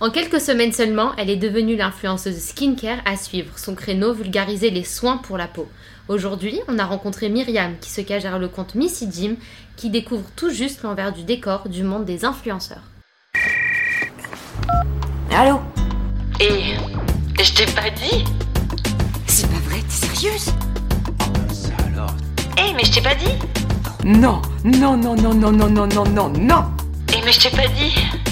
En quelques semaines seulement, elle est devenue l'influenceuse skincare à suivre. Son créneau vulgariser les soins pour la peau. Aujourd'hui, on a rencontré Myriam qui se cache derrière le compte Missy Jim qui découvre tout juste l'envers du décor du monde des influenceurs. Allô Et je t'ai pas dit C'est pas vrai, t'es sérieuse? Ça alors Eh mais je t'ai pas dit Non, non, non, non, non, non, non, non, non, non Eh mais je t'ai pas dit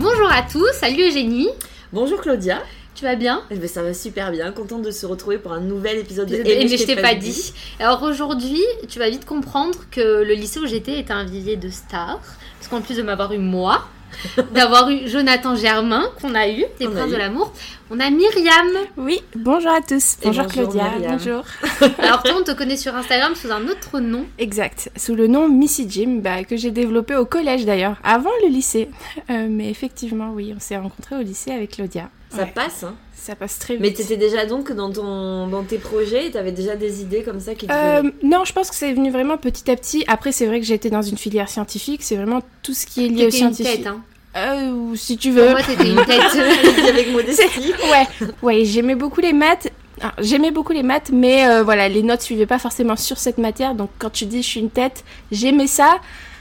Bonjour à tous, salut Eugénie, Bonjour Claudia, tu vas bien Eh ben, ça va super bien, contente de se retrouver pour un nouvel épisode de Et mais je t'ai pas dit. Alors aujourd'hui, tu vas vite comprendre que le lycée où j'étais était un vivier de stars. Parce qu'en plus de m'avoir eu moi, d'avoir eu Jonathan Germain qu'on a eu, des On a princes de l'amour, on a Myriam. Oui, bonjour à tous. Bonjour, bonjour, Claudia. Myriam. Bonjour. Alors toi, on te connaît sur Instagram sous un autre nom. Exact. Sous le nom Missy Jim, bah, que j'ai développé au collège d'ailleurs, avant le lycée. Euh, mais effectivement, oui, on s'est rencontrés au lycée avec Claudia. Ça Ouais, passe, hein. Ça passe très Mais vite. t'étais déjà donc dans, ton, dans tes projets, t'avais déjà des idées comme ça qui te Euh, non, je pense que c'est venu vraiment petit à petit. Après, c'est vrai que j'étais dans une filière scientifique. C'est vraiment tout ce qui est lié au T'étais une scientifique. tête, hein. Euh, ou si tu Pour veux. moi, t'étais une tête. Avec modestie. Ouais, ouais, j'aimais beaucoup les maths. Alors, J'aimais beaucoup les maths, mais euh, voilà, les notes suivaient pas forcément sur cette matière. Donc quand tu dis je suis une tête, j'aimais ça.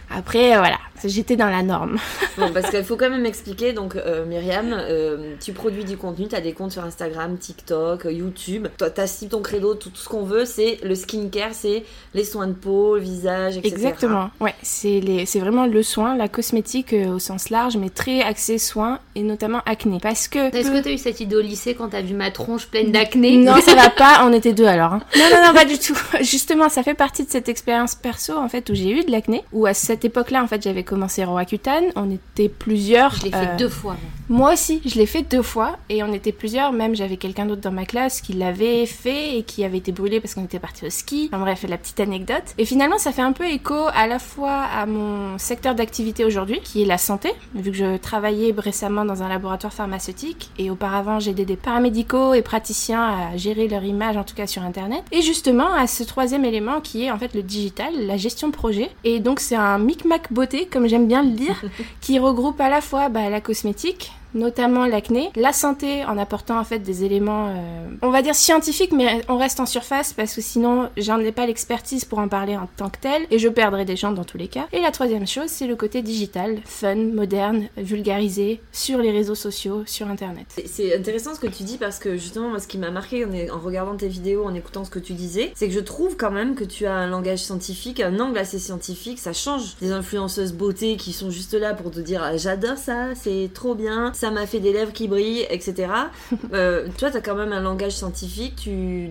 Après, euh, voilà, j'étais dans la norme. Bon, parce qu'il faut quand même expliquer, donc euh, Myriam, euh, tu produis du contenu, t'as des comptes sur Instagram, TikTok, YouTube. Toi, t'as si ton credo, tout, tout ce qu'on veut, c'est le skincare, c'est les soins de peau, le visage, etc. Exactement, ouais, c'est les- c'est vraiment le soin, la cosmétique euh, au sens large, mais très axé soin et notamment acné. Parce que. Est-ce que t'as eu cette idée au lycée quand t'as vu ma tronche pleine d'acné Non, ça va pas, on était deux alors. hein. Non, non, non, pas du tout. Justement, ça fait partie de cette expérience perso en fait où j'ai eu de l'acné. Où à cette époque-là, en fait, j'avais commencé Roaccutane, on était plusieurs. Je l'ai fait euh, deux fois. moi. Aussi, je l'ai fait deux fois et on était plusieurs. Même j'avais quelqu'un d'autre dans ma classe qui l'avait fait et qui avait été brûlé parce qu'on était parti au ski. Enfin bref, la petite anecdote. Et finalement, ça fait un peu écho à la fois à mon secteur d'activité aujourd'hui, qui est la santé, vu que je travaillais récemment dans un laboratoire pharmaceutique et auparavant j'ai aidé des paramédicaux et praticiens à gérer leur image, en tout cas sur Internet. Et justement à ce troisième élément qui est en fait le digital, la gestion de projet. Et donc c'est un micmac beauté, comme j'aime bien le dire, qui regroupe à la fois bah, la cosmétique, notamment l'acné, la santé en apportant en fait des éléments, euh, on va dire scientifiques, mais on reste en surface parce que sinon j'en ai pas l'expertise pour en parler en tant que tel et je perdrais des gens dans tous les cas. Et la troisième chose, c'est le côté digital, fun, moderne, vulgarisé sur les réseaux sociaux, sur internet. C'est- intéressant ce que tu dis parce que justement, ce qui m'a marqué en, regardant tes vidéos, en écoutant ce que tu disais, c'est que je trouve quand même que tu as un langage scientifique, un angle assez scientifique. Ça change des influenceuses beauté qui sont juste là pour te dire ah, j'adore ça, c'est trop bien, m'a fait des lèvres qui brillent, etc. euh, toi, tu as quand même un langage scientifique, tu,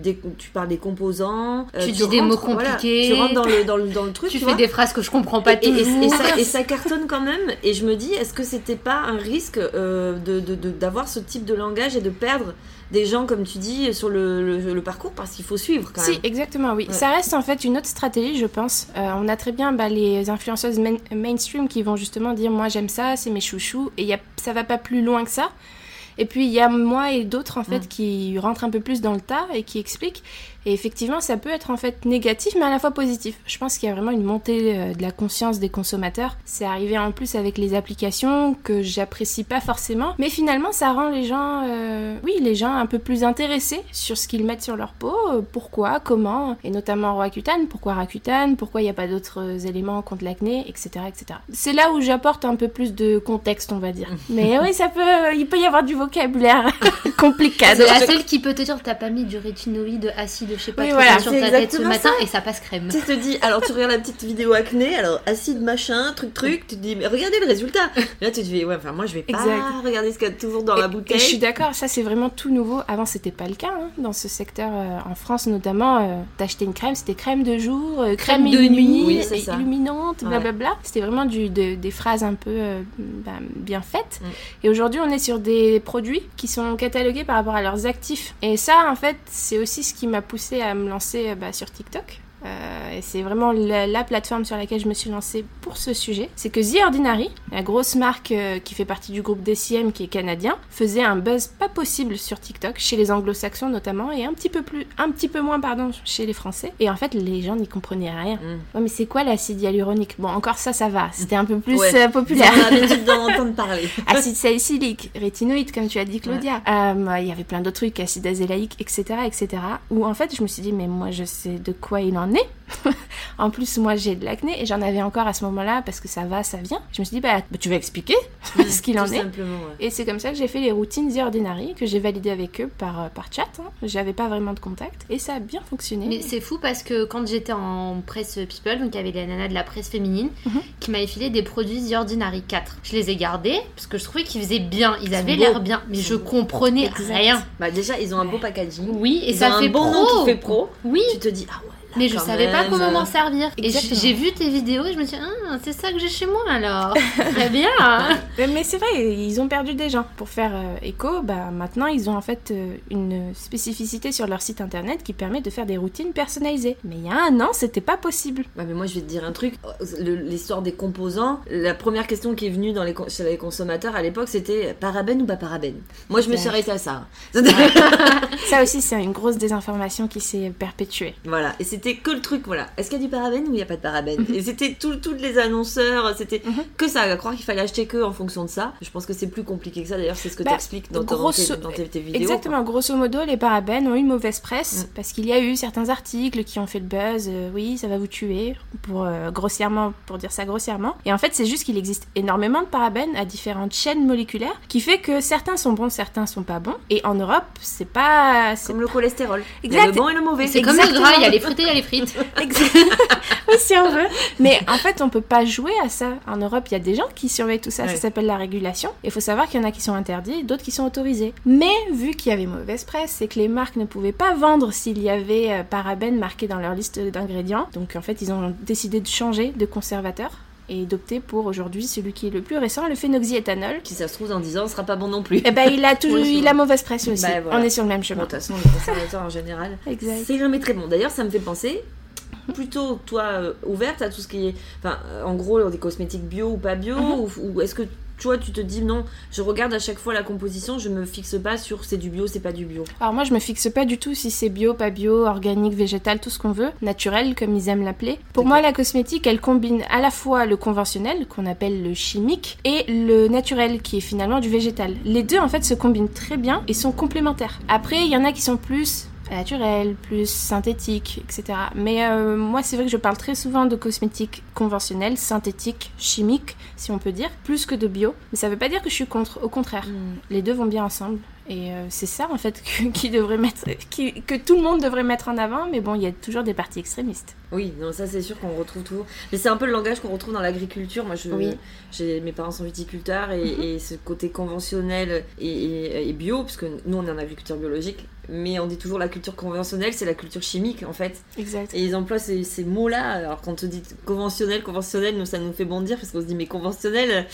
parles des composants, euh, Tu dis des mots voilà, compliqués. tu rentres dans le, dans le, dans le truc. Tu tu fais vois. des phrases que je comprends pas Et, toujours. et ça, et ça cartonne quand même. Et je me dis, est-ce que c'était pas un risque euh, de- de- de- d'avoir ce type de langage et de perdre des gens, comme tu dis, sur le, le- le parcours parce qu'il faut suivre quand Si, même. exactement, oui. Ouais. Ça reste en fait une autre stratégie, je pense. Euh, on a très bien bah, les influenceuses main- mainstream qui vont justement dire moi j'aime ça, c'est mes chouchous, et y a, ça va pas plus loin que ça. Et puis il y a moi et d'autres en fait Mm. qui rentrent un peu plus dans le tas et qui expliquent. Et effectivement, ça peut être en fait négatif, mais à la fois positif. Je pense qu'il y a vraiment une montée euh, de la conscience des consommateurs. C'est arrivé en plus avec les applications que j'apprécie pas forcément, mais finalement, ça rend les gens, euh, oui, les gens un peu plus intéressés sur ce qu'ils mettent sur leur peau, euh, pourquoi, comment, et notamment Roaccutane, pourquoi Roaccutane, pourquoi il n'y a pas d'autres éléments contre l'acné, etc., etc. C'est là où j'apporte un peu plus de contexte, on va dire. mais oui, ça peut, il peut y avoir du vocabulaire compliqué. C'est la seule qui peut te dire t'as pas mis du rétinoïde acide, je sais pas Oui, trop voilà, sur ta tête ce matin ça. et ça passe crème. Tu te dis, alors tu regardes la petite vidéo acné, alors acide machin, truc truc, tu te dis, mais regardez le résultat. Et là tu te dis, ouais, enfin moi je vais pas Exact. regarder ce qu'il y a toujours dans Et- la Et bouteille. je suis d'accord, ça c'est vraiment tout nouveau. Avant c'était pas le cas hein, dans ce secteur euh, en France notamment. euh, T'achetais une crème, c'était crème de jour, euh, crème, Crème de nuit, oui, illuminante, Ouais. blablabla. C'était vraiment du, de- des phrases un peu euh, bah, bien faites. Mm. Et aujourd'hui on est sur des produits qui sont catalogués par rapport à leurs actifs. Et ça en fait c'est aussi ce qui m'a poussé à me lancer euh, bah, sur TikTok. Euh, et c'est vraiment la, la plateforme sur laquelle je me suis lancée pour ce sujet. C'est que The Ordinary, la grosse marque euh, qui fait partie du groupe DCM qui est canadien, faisait un buzz pas possible sur TikTok, chez les anglo-saxons notamment, et un petit peu plus, un petit peu moins, pardon, chez les français. Et en fait, les gens n'y comprenaient rien. Mm. Ouais, mais c'est quoi l'acide hyaluronique? Bon, encore ça, ça va. C'était un peu plus Ouais. euh, populaire. On a l'habitude d'en entendre parler. acide salicylique, rétinoïde, comme tu as dit, Claudia. Euh, Il y avait plein d'autres trucs, acide azélaïque, etc., etc. Où en fait, je me suis dit, mais moi, je sais de quoi il en est. en plus, moi, j'ai de l'acné et j'en avais encore à ce moment-là parce que ça va, ça vient. Je me suis dit, bah, bah, tu vas expliquer ce qu'il en est. ouais. Et c'est comme ça que j'ai fait les routines The Ordinary, que j'ai validées avec eux par, euh, par chat. hein. J'avais pas vraiment de contact et ça a bien fonctionné. Mais c'est fou parce que quand j'étais en presse People, donc il y avait les nanas de la presse féminine Mhm. qui m'avaient filé des produits The Ordinary 4. Je les ai gardés parce que je trouvais qu'ils faisaient bien, ils avaient l'air bien, mais je beaux. comprenais Exact. rien. Bah déjà, ils ont un beau packaging. Oui, et Ils ça ont fait un bon pro. nom qui fait pro. Oui, Tu te dis, ah ouais, mais je savais pas comment m'en servir. Et j'ai vu tes vidéos et je me suis dit, ah, c'est ça que j'ai chez moi alors. Très bien. Mais, mais c'est vrai, ils ont perdu des gens. Pour faire euh, écho, bah, maintenant ils ont en fait euh, une spécificité sur leur site internet qui permet de faire des routines personnalisées. Mais il y a un an, c'était pas possible. Ouais, mais moi je vais te dire un truc. L'histoire des composants, la première question qui est venue dans les, chez les consommateurs à l'époque, c'était parabène ou pas parabène? Moi je me suis arrêtée à ça. Ça aussi, c'est une grosse désinformation qui s'est perpétuée. voilà. Et c'était que le truc, voilà. Est-ce qu'il y a du parabène ou il n'y a pas de parabène Mhm. Et c'était tout- tous les annonceurs, c'était Mhm. que ça. À croire qu'il fallait acheter que en fonction de ça. Je pense que c'est plus compliqué que ça. D'ailleurs, c'est ce que Bah, tu expliques dans, grosso- tes, dans tes, tes vidéos. Exactement, grosso modo, les parabènes ont eu une mauvaise presse Mm. parce qu'il y a eu certains articles qui ont fait le buzz. euh, oui, ça va vous tuer, pour euh, grossièrement, pour dire ça grossièrement. Et en fait, c'est juste qu'il existe énormément de parabènes à différentes chaînes moléculaires, qui fait que certains sont bons, certains sont pas bons. Et en Europe, c'est pas, c'est Comme le cholestérol. Il y a Exact. le bon et le mauvais. C'est comme le gras, il y a les frites et il y a les frites. Oui, si on veut. Mais en fait, on peut pas jouer à ça. En Europe, il y a des gens qui surveillent tout ça. Ouais. Ça s'appelle la régulation. Il faut savoir qu'il y en a qui sont interdits, d'autres qui sont autorisés. Mais vu qu'il y avait mauvaise presse, c'est que les marques ne pouvaient pas vendre s'il y avait euh, parabènes marqués dans leur liste d'ingrédients. Donc en fait, ils ont décidé de changer de conservateur et d'opter pour aujourd'hui celui qui est le plus récent, le phénoxyéthanol. Si ça se trouve dans 10 ans, on sera pas bon non plus. Eh ben, il a toujours Oui, eu c'est la vrai. mauvaise presse aussi. Bah, voilà. On est sur le même Bon, chemin. de toute façon, les conservateurs en général, Exact. c'est jamais très bon. D'ailleurs, ça me fait penser, plutôt toi euh, ouverte à tout ce qui est, enfin, euh, en gros, des cosmétiques bio ou pas bio, Mhm. ou, ou est-ce que toi tu te dis non, je regarde à chaque fois la composition, je me fixe pas sur c'est du bio, c'est pas du bio? Alors moi je me fixe pas du tout si c'est bio, pas bio, organique, végétal, tout ce qu'on veut, naturel comme ils aiment l'appeler. Pour moi la cosmétique elle combine à la fois le conventionnel qu'on appelle le chimique et le naturel qui est finalement du végétal. Les deux en fait se combinent très bien et sont complémentaires. Après il y en a qui sont plus naturels, plus synthétiques, etc. Mais euh, moi c'est vrai que je parle très souvent de cosmétiques conventionnels, synthétiques, chimiques si on peut dire, plus que de bio. Mais ça veut pas dire que je suis contre, au contraire les deux vont bien ensemble. Et euh, c'est ça en fait que, qui devrait mettre, qui- que tout le monde devrait mettre en avant, mais bon, il y a toujours des partis extrémistes. Oui, non, ça c'est sûr qu'on retrouve toujours. Mais c'est un peu le langage qu'on retrouve dans l'agriculture. Moi, je, Oui. j'ai mes parents sont viticulteurs et, Mhm. et ce côté conventionnel et, et- et bio, parce que nous on est un agriculteur biologique, mais on dit toujours la culture conventionnelle, c'est la culture chimique en fait. Exact. Et ils emploient ces, ces mots-là. Alors quand on te dit conventionnel, conventionnel, nous ça nous fait bondir parce qu'on se dit mais conventionnel,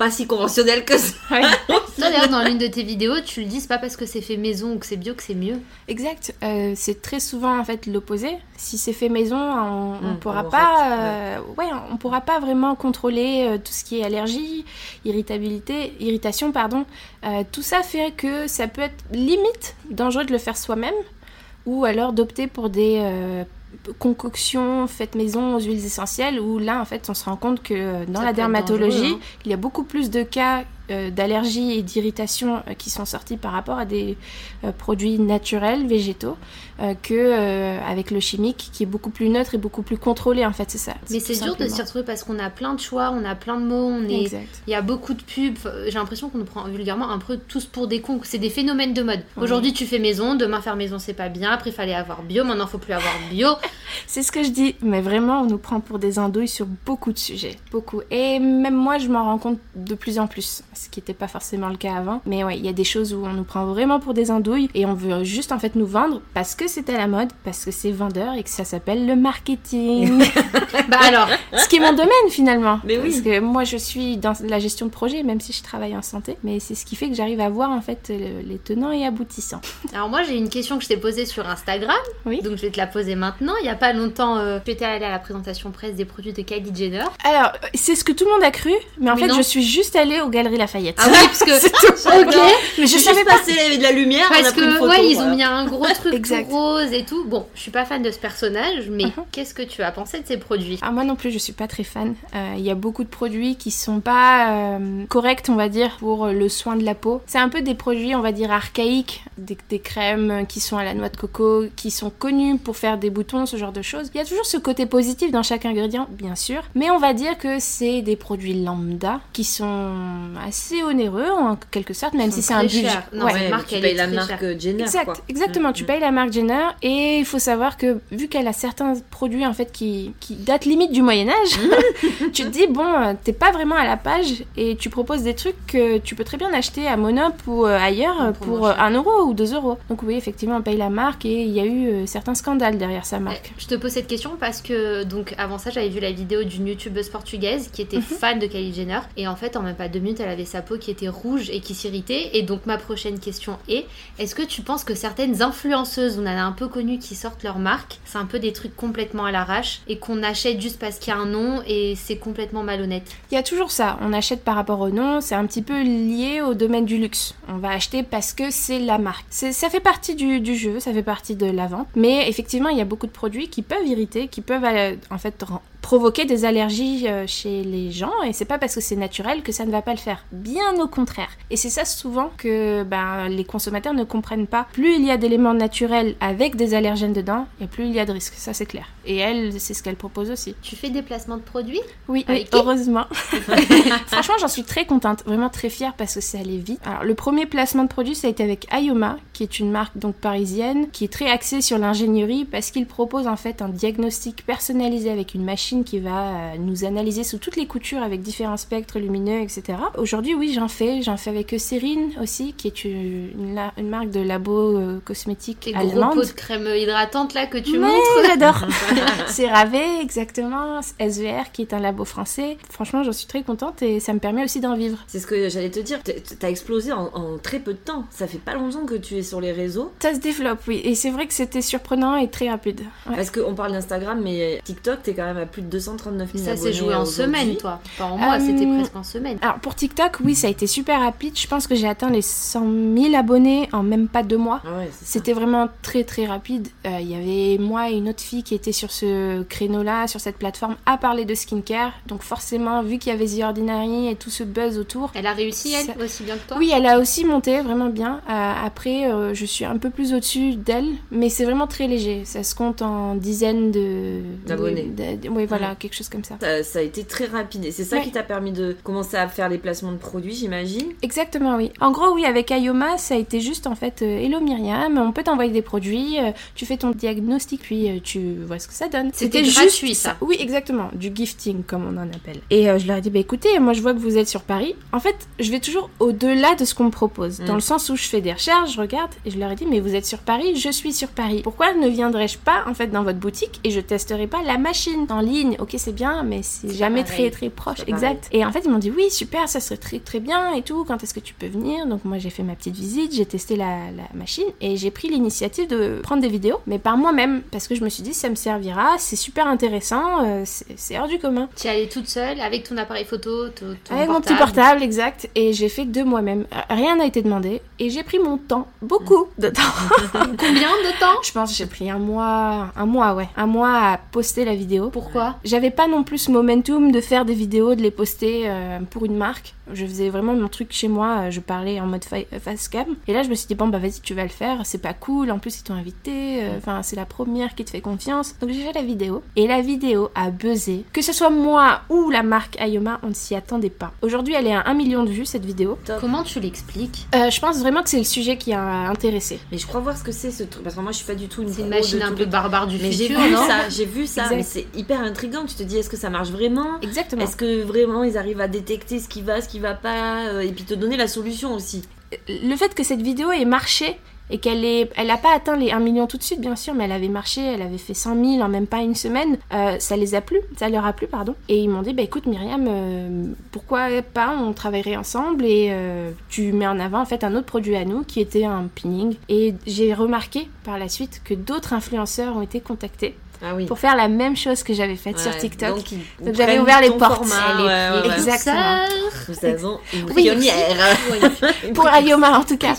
pas si conventionnel que ça. Toi d'ailleurs dans l'une de tes vidéos, tu le dis, c'est pas parce que c'est fait maison ou que c'est bio que c'est mieux. Exact. Euh, c'est très souvent en fait l'opposé. Si c'est fait maison, on, on Mm, pourra on pas, euh, ouais, on pourra pas vraiment contrôler euh, tout ce qui est allergie, irritabilité, irritation, pardon. Euh, tout ça fait que ça peut être limite dangereux de le faire soi-même, ou alors d'opter pour des euh, concoctions faites maison aux huiles essentielles, où là en fait on se rend compte que euh, dans Ça la dermatologie, hein. il y a beaucoup plus de cas euh, d'allergie et d'irritation euh, qui sont sortis par rapport à des euh, produits naturels, végétaux, que avec le chimique qui est beaucoup plus neutre et beaucoup plus contrôlé en fait, c'est ça. Mais c'est dur de s'y retrouver parce qu'on a plein de choix, on a plein de mots, on est... Il y a beaucoup de pubs. J'ai l'impression qu'on nous prend vulgairement un peu tous pour des cons. C'est des phénomènes de mode. Oui. Aujourd'hui, tu fais maison. Demain, faire maison, c'est pas bien. Après, il fallait avoir bio. Maintenant, faut plus avoir bio. C'est ce que je dis, mais vraiment on nous prend pour des andouilles sur beaucoup de sujets, beaucoup. Et même moi je m'en rends compte de plus en plus. Ce qui n'était pas forcément le cas avant. Mais ouais, il y a des choses où on nous prend vraiment pour des andouilles et on veut juste en fait nous vendre parce que c'est à la mode, parce que c'est vendeur et que ça s'appelle le marketing. Bah alors, ce qui est mon domaine finalement. Mais oui. Parce que moi je suis dans la gestion de projet, même si je travaille en santé, mais c'est ce qui fait que j'arrive à voir en fait le- les tenants et aboutissants. alors moi j'ai une question que je t'ai posée sur Instagram, Oui. donc je vais te la poser maintenant. Il y a pas longtemps, euh, j'étais allée à la présentation presse des produits de Kylie Jenner. Alors, c'est ce que tout le monde a cru, mais en Mais fait non. je suis juste allée aux Galeries Lafayette. Ah oui, parce que ok, Mais je Je savais suis pas. passée de la lumière, on a parce pris une que photo. ouais ils voilà. ont mis un gros truc Exact. rose et tout. Bon, je suis pas fan de ce personnage, mais Mhm. qu'est-ce que tu as pensé de ces produits? Ah, moi non plus, je suis pas très fan. Euh, Il y a beaucoup de produits qui sont pas euh, corrects, on va dire, pour le soin de la peau. C'est un peu des produits, on va dire, archaïques, des, des crèmes qui sont à la noix de coco, qui sont connus pour faire des boutons, ce genre de choses. Il y a toujours ce côté positif dans chaque ingrédient, bien sûr, mais on va dire que c'est des produits lambda qui sont assez onéreux en quelque sorte, même si c'est un budget. Non, Ouais. marque, tu payes la marque. Jenner. Exact, quoi. exactement. Tu payes la marque Jenner et il faut savoir que vu qu'elle a certains produits en fait qui, qui datent limite du Moyen Âge, tu te dis bon, euh, t'es pas vraiment à la page et tu proposes des trucs que tu peux très bien acheter à Monop ou euh, ailleurs euh, Pour pour moins cher. 1 euro ou 2 euros. Donc oui, effectivement, on paye la marque et il y a eu euh, certains scandales derrière sa marque. Je te pose cette question parce que donc avant ça j'avais vu la vidéo d'une youtubeuse portugaise qui était Mhm. fan de Kylie Jenner et en fait en même pas deux minutes elle avait sa peau qui était rouge et qui s'irritait et donc ma prochaine question est est-ce que tu penses que certaines influenceuses on en a un peu connu qui sortent leur marque c'est un peu des trucs complètement à l'arrache et qu'on achète juste parce qu'il y a un nom et c'est complètement malhonnête? Il y a toujours ça, on achète par rapport au nom, c'est un petit peu lié au domaine du luxe. On va acheter parce que c'est la marque. Ça fait partie du, jeu, ça fait partie de la vente. Mais effectivement, il y a beaucoup de produits qui peuvent irriter, qui peuvent euh, en fait provoquer des allergies euh, chez les gens et c'est pas parce que c'est naturel que ça ne va pas le faire. Bien au contraire. Et c'est ça souvent que ben, les consommateurs ne comprennent pas. Plus il y a d'éléments naturels avec des allergènes dedans, et plus il y a de risques, ça c'est clair. Et elle, c'est ce qu'elle propose aussi. tu fais des placements de produits Oui, Avec oui, qui heureusement. Franchement, j'en suis très contente, vraiment très fière parce que ça allait vite. Alors, le premier placement de produit, ça a été avec Ayoma, qui est une marque donc parisienne, qui est très axée sur l'ingénierie parce qu'il propose en fait un diagnostic personnalisé avec une machine qui va euh, nous analyser sous toutes les coutures avec différents spectres lumineux, etc. Aujourd'hui, oui, j'en fais. J'en fais avec Cérine aussi, qui est une, une la- une marque de labo euh, cosmétique tes gros allemande. pots de crème hydratante là que tu Ouais, montres j'adore. c'est Ravé, exactement. SVR, qui est un labo français. Franchement, j'en suis très contente et ça me permet aussi d'en vivre. C'est ce que j'allais te dire. T'as explosé en, en très peu de temps. Ça fait pas longtemps que tu es sur les réseaux. Ça se développe, oui. Et c'est vrai que c'était surprenant et très rapide. Ouais. Parce qu'on parle d'Instagram, mais TikTok, t'es quand même à plus de 239 000 ça abonnés s'est joué en semaine toi pas en mois Euh, c'était presque en semaine Alors pour TikTok, oui, ça a été super rapide. Je pense que j'ai atteint les 100 000 abonnés en même pas deux mois. Ah ouais, ça. C'était vraiment très très rapide. Euh, Il y avait moi et une autre fille qui étaient sur ce créneau-là, sur cette plateforme, à parler de skincare. Donc forcément, vu qu'il y avait The Ordinary et tout ce buzz autour, elle a réussi elle Ça- aussi bien que toi? Oui, elle a aussi monté vraiment bien. Euh, après, euh, je suis un peu plus au-dessus d'elle, mais c'est vraiment très léger. Ça se compte en dizaines de D'abonnés. Oui, voilà, quelque chose comme ça. Ça, ça a été très rapide et c'est ça Ouais. qui t'a permis de commencer à faire les placements de produits, j'imagine? Exactement, oui. En gros, oui, avec Ayoma, ça a été juste en fait, euh, hello Myriam, on peut t'envoyer des produits, euh, tu fais ton diagnostic, puis euh, tu vois ce que ça donne. C'était juste gratuit, ça. Oui, exactement, du gifting comme on en appelle. Et je leur ai dit, bah écoutez, moi je vois que vous êtes sur Paris. En fait, je vais toujours au-delà de ce qu'on me propose, dans Mm. le sens où je fais des recherches, je regarde, et je leur ai dit, mais vous êtes sur Paris, je suis sur Paris. Pourquoi ne viendrais-je pas en fait dans votre boutique et je testerai pas la machine? En ligne Ok, c'est bien, mais c'est jamais très très proche. Exact. Et en fait, ils m'ont dit, oui, super, ça serait très très bien et tout. Quand est-ce que tu peux venir? Donc moi, j'ai fait ma petite visite, j'ai testé la, la machine et j'ai pris l'initiative de prendre des vidéos, mais par moi-même, parce que je me suis dit, ça me servira, c'est super intéressant, euh, c'est hors du commun. Tu es allée toute seule avec ton appareil photo, ton, ton Avec mon petit portable, exact, et j'ai fait de moi-même. Rien n'a été demandé, et j'ai pris mon temps, beaucoup de temps. Combien de temps? Je pense que j'ai pris un mois, un mois, ouais, un mois à poster la vidéo. Pourquoi? J'avais pas non plus ce momentum de faire des vidéos, de les poster euh, pour une marque. Je faisais vraiment mon truc chez moi, euh, je parlais en mode fa- face cam. Et là, je me suis dit, bon, bah vas-y, tu vas le faire, c'est pas cool, en plus, ils t'ont invité, euh, enfin, c'est la première qui te fait confiance. Donc, j'ai fait la vidéo, et la vidéo a buzzé. Que ce soit moi ou la marque Ayoma, on ne s'y attendait pas. Aujourd'hui, elle est à 1 million de vues, cette vidéo. Comment tu l'expliques Euh, je pense vraiment que c'est le sujet qui a intéressé. Mais je crois voir ce que c'est ce truc. Parce que moi, je suis pas du tout une C'est une machine un peu barbare du Mais j'ai futur, vu non ça, j'ai vu ça. Exact. Mais c'est hyper intriguant. Tu te dis, est-ce que ça marche vraiment? Exactement. Est-ce que vraiment ils arrivent à détecter ce qui va, ce qui va pas, euh, et puis te donner la solution aussi. le fait que cette vidéo ait marché et qu'elle ait, elle a pas atteint les 1 million tout de suite bien sûr, mais elle avait marché, elle avait fait 100 000 en même pas une semaine, euh, ça les a plu, ça leur a plu pardon. Et ils m'ont dit bah écoute Myriam, euh, pourquoi pas on travaillerait ensemble et tu mets en avant en fait un autre produit à nous qui était un pinning. Et j'ai remarqué par la suite que d'autres influenceurs ont été contactés Ah oui. pour faire la même chose que j'avais faite sur TikTok. Donc, j'avais ouvert les portes. format, ouais, ouais. Exactement. Nous avons une Oui. pionnière. Une Pour Ayoma en tout cas.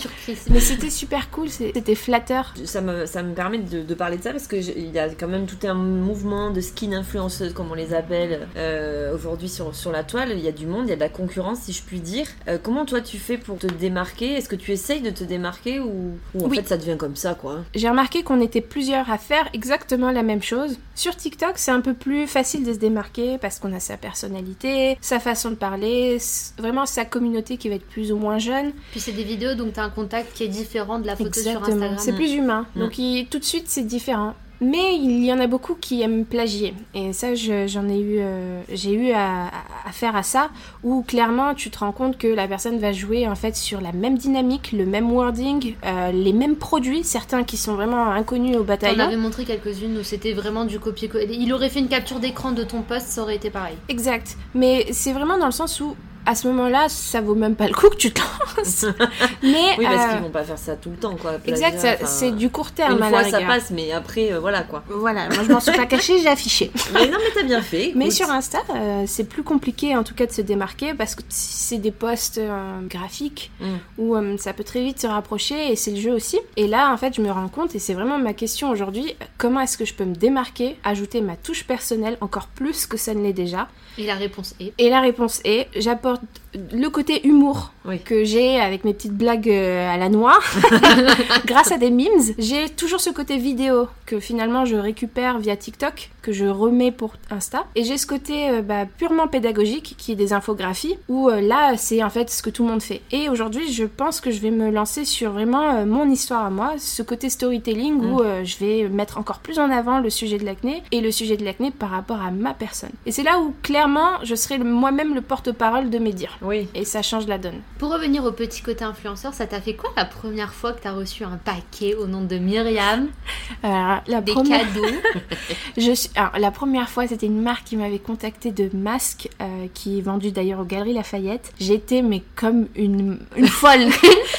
Mais c'était super cool, c'était flatteur. Ça me, ça me permet de, de parler de ça parce que je- il y a quand même tout un mouvement de skin influenceuses comme on les appelle euh, aujourd'hui sur, sur la toile. Il y a du monde, il y a de la concurrence si je puis dire. Euh, comment toi tu fais pour te démarquer? Est-ce que tu essayes de te démarquer ou, ou en Oui. fait ça devient comme ça quoi? J'ai remarqué qu'on était plusieurs à faire exactement la même chose. Sur TikTok, c'est un peu plus facile de se démarquer parce qu'on a sa personnalité, sa façon de parler, vraiment sa communauté qui va être plus ou moins jeune. Puis c'est des vidéos, donc t'as un contact qui est différent de la photo sur Exactement. Instagram. C'est plus humain. Mm. Donc il- tout de suite, c'est différent. Mais il y en a beaucoup qui aiment plagier. Et ça, je- j'en ai eu, euh, j'ai eu à, à- faire à ça, où clairement, tu te rends compte que la personne va jouer en fait sur la même dynamique, le même wording, euh, les mêmes produits, certains qui sont vraiment inconnus au bataillon. avais montré quelques-unes où c'était vraiment du copier-coller. Il aurait fait une capture d'écran de ton post, ça aurait été pareil. Exact. Mais c'est vraiment dans le sens où, à ce moment-là, ça vaut même pas le coup que tu te lances. Mais Oui, parce euh, qu'ils vont pas faire ça tout le temps quoi. exact, c'est du court terme Une à fois la ça passe, mais après euh, voilà quoi. Voilà, moi je m'en suis pas cachée, j'ai affiché. Mais non, mais t'as bien fait. Mais sur Insta, euh, c'est plus compliqué en tout cas de se démarquer parce que c'est des posts euh, graphiques Mm. où euh, ça peut très vite se rapprocher et c'est le jeu aussi. Et là, en fait, je me rends compte et c'est vraiment ma question aujourd'hui comment est-ce que je peux me démarquer, ajouter ma touche personnelle encore plus que ça ne l'est déjà? Et la réponse est? Et la réponse est j'apporte le côté humour Oui. que j'ai avec mes petites blagues euh, à la noix grâce à des memes. J'ai toujours ce côté vidéo que finalement je récupère via TikTok, que je remets pour Insta. Et j'ai ce côté euh, bah, purement pédagogique qui est des infographies où euh, là c'est en fait ce que tout le monde fait. Et aujourd'hui je pense que je vais me lancer sur vraiment mon histoire à moi, ce côté storytelling Mm. où euh, je vais mettre encore plus en avant le sujet de l'acné et le sujet de l'acné par rapport à ma personne. Et c'est là où clairement je serai moi-même le porte-parole de mes dires. Oui. Et ça change la donne. Pour revenir au petit côté influenceur, ça t'a fait quoi la première fois que t'as reçu un paquet au nom de Myriam Alors, la Des première... cadeaux Je suis... Alors, la première fois, c'était une marque qui m'avait contacté de masques, euh, qui est vendu d'ailleurs aux Galeries Lafayette. J'étais, mais comme une, une folle.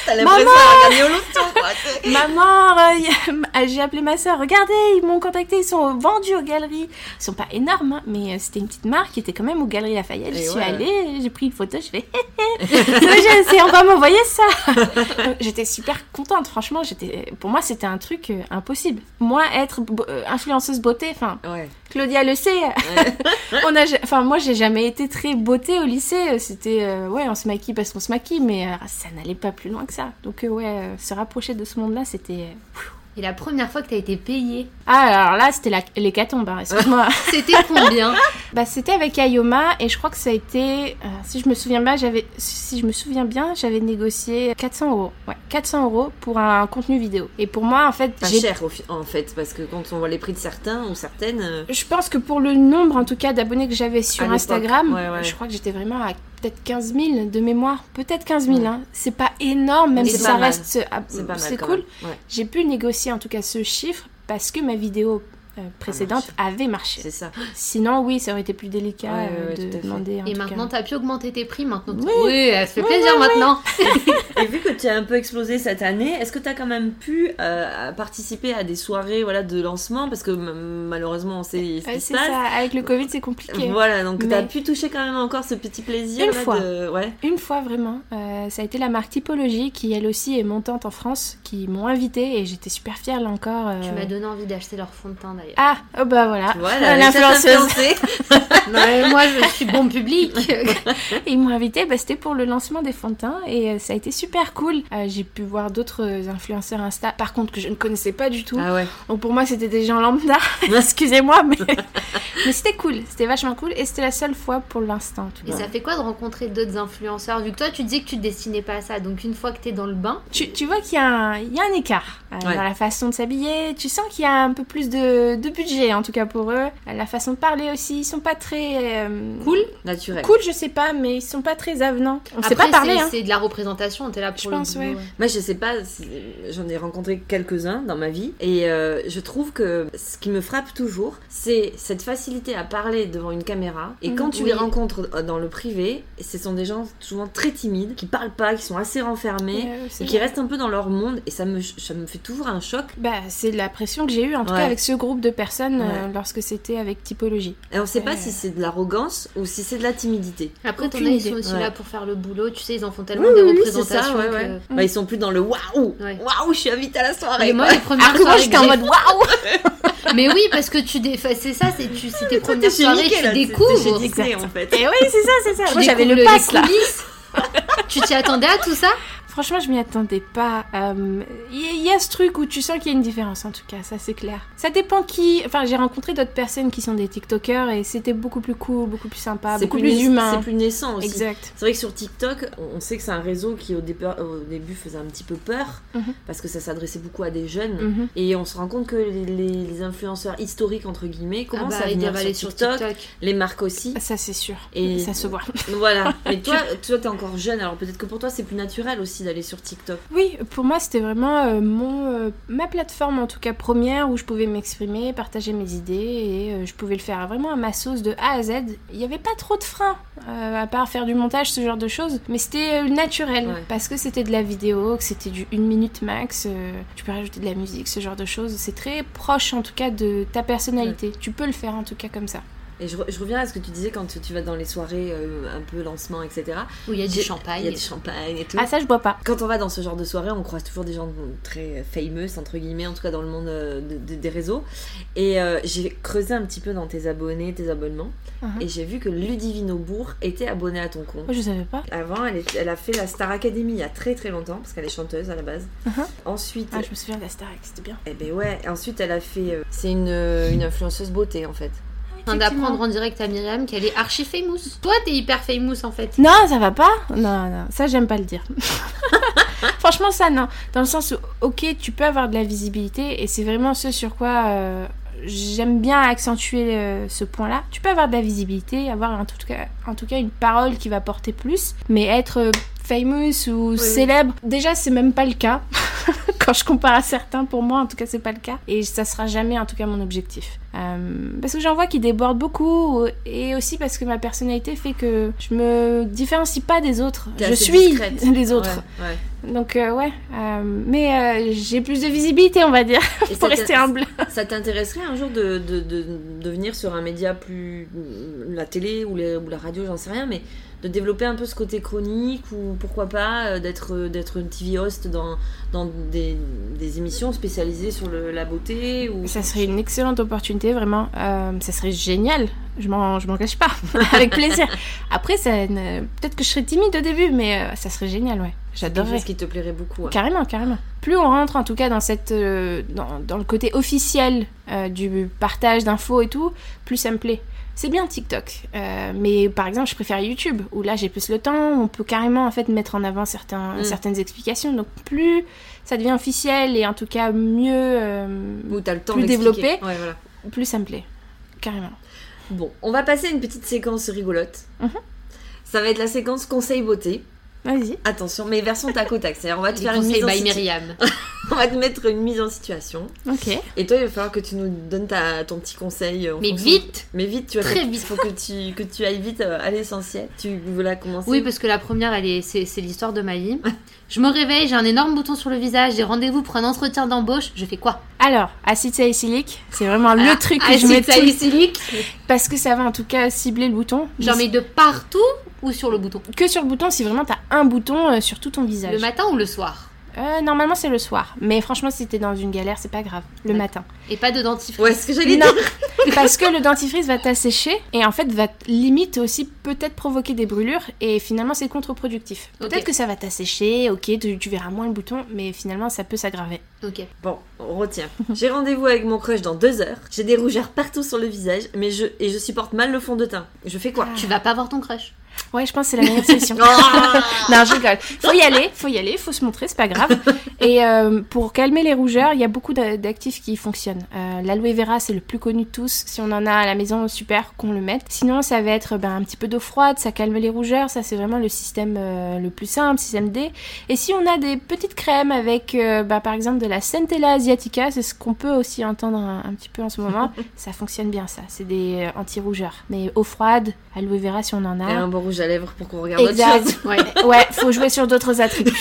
T'as l'impression d'avoir gagné au loto quoi. t'sais. Maman, euh, j'ai appelé ma soeur. Regardez, ils m'ont contacté, ils sont vendus aux Galeries. Ils sont pas énormes, hein, mais euh, c'était une petite marque qui était quand même aux Galeries Lafayette. Et J'y suis ouais. allée, j'ai pris photo, je fais. sais, on va m'envoyer ça. J'étais super contente, franchement. J'étais, pour moi, c'était un truc euh, impossible. Moi, être euh, influenceuse beauté, enfin, Ouais. Claudia le sait. on a, enfin, moi, j'ai jamais été très beauté au lycée. C'était, euh, ouais, on se maquille parce qu'on se maquille, mais ça n'allait pas plus loin que ça. Donc, ouais, se rapprocher de ce monde-là, c'était. Et la première fois que t'as été payée, Ah, alors là, c'était la- l'hécatombe, hein, excuse-moi. c'était combien? Bah, c'était avec Ayoma et je crois que ça a été, euh, si je me souviens bien, j'avais, si je me souviens bien, j'avais négocié 400 euros. Ouais, 400 euros pour un contenu vidéo. Et pour moi, en fait, Pas j'ai cher en fait, parce que quand on voit les prix de certains ou certaines. euh, Je pense que pour le nombre, en tout cas, d'abonnés que j'avais sur Instagram, ouais, ouais. je crois que j'étais vraiment à peut-être 15 000 de mémoire. Peut-être 15 000, hein. C'est pas énorme, même si ça mal. reste. ah, C'est cool. Ouais, J'ai pu négocier en tout cas ce chiffre parce que ma vidéo euh, précédente avait marché. c'est ça. Sinon, oui, ça aurait été plus délicat Ouais, ouais, euh, de demander. Et maintenant, cas. t'as pu augmenter tes prix maintenant. Oui. Oui, elle se fait plaisir maintenant. Et vu que tu as un peu explosé cette année, est-ce que tu as quand même pu euh, participer à des soirées voilà, de lancement? Parce que malheureusement, on sait ce Ouais, qui se c'est passe. ça. Avec le Covid, c'est compliqué. Voilà, donc tu as Mais- pu toucher quand même encore ce petit plaisir. Une là, fois. de- Ouais. Une fois vraiment, euh, ça a été la marque Typologie qui elle aussi est montante en France, qui m'ont invitée et j'étais super fière là encore. euh, Tu m'as donné envie d'acheter leur fond de teint d'ailleurs. Ah, oh bah voilà, Tu a l'influenceuse. moi, je suis bon public. Et ils m'ont invité, bah, c'était pour le lancement des fonds de teint et euh, ça a été super cool. Euh, J'ai pu voir d'autres influenceurs Insta, par contre que je ne connaissais pas du tout. Ah ouais. Donc pour moi c'était des gens lambda, excusez-moi, mais, mais c'était cool, c'était vachement cool et c'était la seule fois pour l'instant. en tout Et cas. ça fait quoi de rencontrer d'autres influenceurs Vu que toi, tu disais que tu te destinais pas à ça. Donc, une fois que t'es dans le bain, Tu, tu vois qu'il y, a un- il y a un écart euh, Ouais. dans la façon de s'habiller, tu sens qu'il y a un peu plus de, de, de budget, en tout cas pour eux. La façon de parler aussi, ils sont pas très... euh, Cool. Naturel. Cool, je sais pas, mais ils sont pas très avenants. On sait Après, pas parler, c'est- hein. c'est de la représentation, t'es là pour Je le pense, boulot, ouais. Moi, je sais pas, j'en ai rencontré quelques-uns dans ma vie et euh, je trouve que ce qui me frappe toujours, c'est cette facilité à parler devant une caméra. Et Mhm, quand tu oui. les rencontres euh, dans le privé, ce sont des gens souvent très timides, qui parlent pas, qui sont assez renfermés Ouais, et qui vrai. restent un peu dans leur monde. Et ça me, ça me fait toujours un choc. Bah, c'est la pression que j'ai eue, en tout cas avec ce groupe de personnes euh, lorsque c'était avec typologie. Et on sait pas si c'est de l'arrogance ou si c'est de la timidité. Après, t'en as, ils sont aussi Ouais. là pour faire le boulot. Tu sais, ils en font tellement Oui, des oui, c'est représentations ça, ouais, que... ouais. Bah, ils sont plus dans le waouh, Ouais. waouh, je suis invitée à la soirée. Mais moi, les premières Alors soirées j'étais en mode waouh Mais oui, parce que tu dé... enfin, c'est ça, c'est tu... c'est tes Toi, premières soirées, tu découvres. Disney, en fait. Et oui, c'est ça, c'est ça. Tu Moi, j'avais le pass là. tu t'y attendais à tout ça? Franchement, je m'y attendais pas. Euh, Il y, il y a ce truc où tu sens qu'il y a une différence, en tout cas, ça c'est clair. Ça dépend qui. Enfin, j'ai rencontré d'autres personnes qui sont des TikTokers et c'était beaucoup plus cool, beaucoup plus sympa, C'est beaucoup plus, humain. C'est plus naissant aussi. Exact. C'est vrai que sur TikTok, on sait que c'est un réseau qui au, départ- au début faisait un petit peu peur Mhm. parce que ça s'adressait beaucoup à des jeunes. Mhm. Et on se rend compte que les, les- les influenceurs historiques, entre guillemets, Ah commencent bah, à venir sur aller sur TikTok, TikTok. les marques aussi. Ça c'est sûr. Et- Ça se voit. voilà. Et toi, toi, t'es encore jeune, alors peut-être que pour toi, c'est plus naturel aussi d'aller sur TikTok. Oui, pour moi c'était vraiment euh, mon, euh, ma plateforme en tout cas première où je pouvais m'exprimer, partager mes idées et euh, je pouvais le faire vraiment à ma sauce de A à Z. Il n'y avait pas trop de freins, à part faire du montage, ce genre de choses, mais c'était naturel Ouais. parce que c'était de la vidéo, que c'était du 1 minute max, tu peux rajouter de la musique, ce genre de choses. C'est très proche en tout cas de ta personnalité. Tu peux le faire en tout cas comme ça. Et je, re- je reviens à ce que tu disais quand tu, tu vas dans les soirées euh, un peu lancement, etc. Où il y a du champagne. Il y a du champagne et tout. Ah ça je bois pas. Quand on va dans ce genre de soirée, on croise toujours des gens très fameux, entre guillemets, en tout cas dans le monde euh, de- de- des réseaux. Et euh, j'ai creusé un petit peu dans tes abonnés, tes abonnements, Mhm. et j'ai vu que Ludivino Bourg était abonnée à ton compte. Moi je savais pas. Avant, elle, est- elle a fait la Star Academy il y a très très longtemps, parce qu'elle est chanteuse à la base. Mhm. Ensuite, Ah je me souviens de la Starac, c'était bien. eh ben ouais, ensuite elle a fait. c'est une, une influenceuse beauté en fait. Train d'apprendre en direct à Myriam qu'elle est archi famous. Toi, t'es hyper famous en fait. Non, ça va pas Non, non, ça j'aime pas le dire. Franchement, ça non. Dans le sens où, ok, tu peux avoir de la visibilité et c'est vraiment ce sur quoi euh, j'aime bien accentuer euh, ce point-là. Tu peux avoir de la visibilité, avoir en tout cas, en tout cas une parole qui va porter plus, mais être euh, famous ou célèbre, déjà c'est même pas le cas. Quand je compare à certains, pour moi en tout cas c'est pas le cas et ça sera jamais en tout cas mon objectif. Euh, parce que j'en vois qui débordent beaucoup et aussi parce que ma personnalité fait que je me différencie pas des autres. Je suis discrète. les autres. Ouais, ouais. Donc euh, ouais, euh, mais euh, j'ai plus de visibilité on va dire pour rester humble. Ça t'intéresserait un jour de, de, de, de venir sur un média plus. la télé ou, les- ou la radio, j'en sais rien, mais de développer un peu ce côté chronique ou pourquoi pas euh, d'être d'être une TV host dans, dans des, des émissions spécialisées sur le- la beauté ou... Ça serait une excellente opportunité vraiment. Euh, ça serait génial. Je m'en je m'en cache pas avec plaisir. Après ça ne- peut-être que je serais timide au début mais euh, ça serait génial ouais. J'adorerais. chose qui te plairait beaucoup. Carrément, carrément. Plus on rentre en tout cas dans, cette, euh, dans, dans le côté officiel euh, du partage d'infos et tout, plus ça me plaît. C'est bien TikTok, euh, mais par exemple je préfère YouTube où là j'ai plus le temps, on peut carrément en fait mettre en avant certains, Mm. certaines explications. Donc plus ça devient officiel et en tout cas mieux, euh, Où le temps plus développé. Ouais, voilà. plus ça me plaît. Carrément. Bon, on va passer à une petite séquence rigolote. Mhm. Ça va être la séquence conseil beauté. Vas-y. Attention, mais version tac au tac. C'est-à-dire, on va te Les faire une mise en by situ- Myriam. On va te mettre une mise en situation. Ok. Et toi, il va falloir que tu nous donnes ta, ton petit conseil. euh, en Mais fonction- vite Mais vite, tu vois. Très Il vite. faut que tu, que tu ailles vite euh, à l'essentiel. Tu veux la commencer Oui, parce que la première, elle est, c'est, c'est l'histoire de ma vie. Je me réveille, j'ai un énorme bouton sur le visage, j'ai rendez-vous pour un entretien d'embauche. Je fais quoi? Alors, acide salicylique, c'est vraiment le Ah, truc que je acide mets tout- salicylique? parce que ça va en tout cas cibler le bouton. J'en mets de partout ou sur le bouton que sur le bouton si vraiment t'as un bouton euh, sur tout ton visage. Le matin ou le soir Euh, normalement c'est le soir, mais franchement si t'es dans une galère c'est pas grave, le matin. Et pas de dentifrice. Ouais, ce que j'allais Non, dire. parce que le dentifrice va t'assécher et en fait va limite aussi peut-être provoquer des brûlures et finalement c'est contre-productif. Peut-être que ça va t'assécher, ok, tu, tu verras moins le bouton, mais finalement ça peut s'aggraver. Ok. Bon, on retient. J'ai rendez-vous avec mon crush dans deux heures. J'ai des rougeurs partout sur le visage, mais je et je supporte mal le fond de teint. Je fais quoi? Tu vas pas voir ton crush. Ouais, je pense que c'est la meilleure solution. Non, je rigole. Faut y aller, faut y aller, faut se montrer, c'est pas grave. Et euh, pour calmer les rougeurs, il y a beaucoup d'a- d'actifs qui fonctionnent. Euh, L'aloe vera, c'est le plus connu de tous. Si on en a à la maison, super qu'on le mette. Sinon, ça va être ben, un petit peu d'eau froide, ça calme les rougeurs. Ça, c'est vraiment le système euh, le plus simple, système D. Et si on a des petites crèmes avec, ben, par exemple, de la Centella asiatica, c'est ce qu'on peut aussi entendre un, un petit peu en ce moment. ça fonctionne bien, ça. C'est des anti-rougeurs. Mais eau froide, aloe vera, si on en a. Et un bon rouge à lèvres pour qu'on regarde autre Exact. chose. Ouais, Ouais, faut jouer sur d'autres attributs.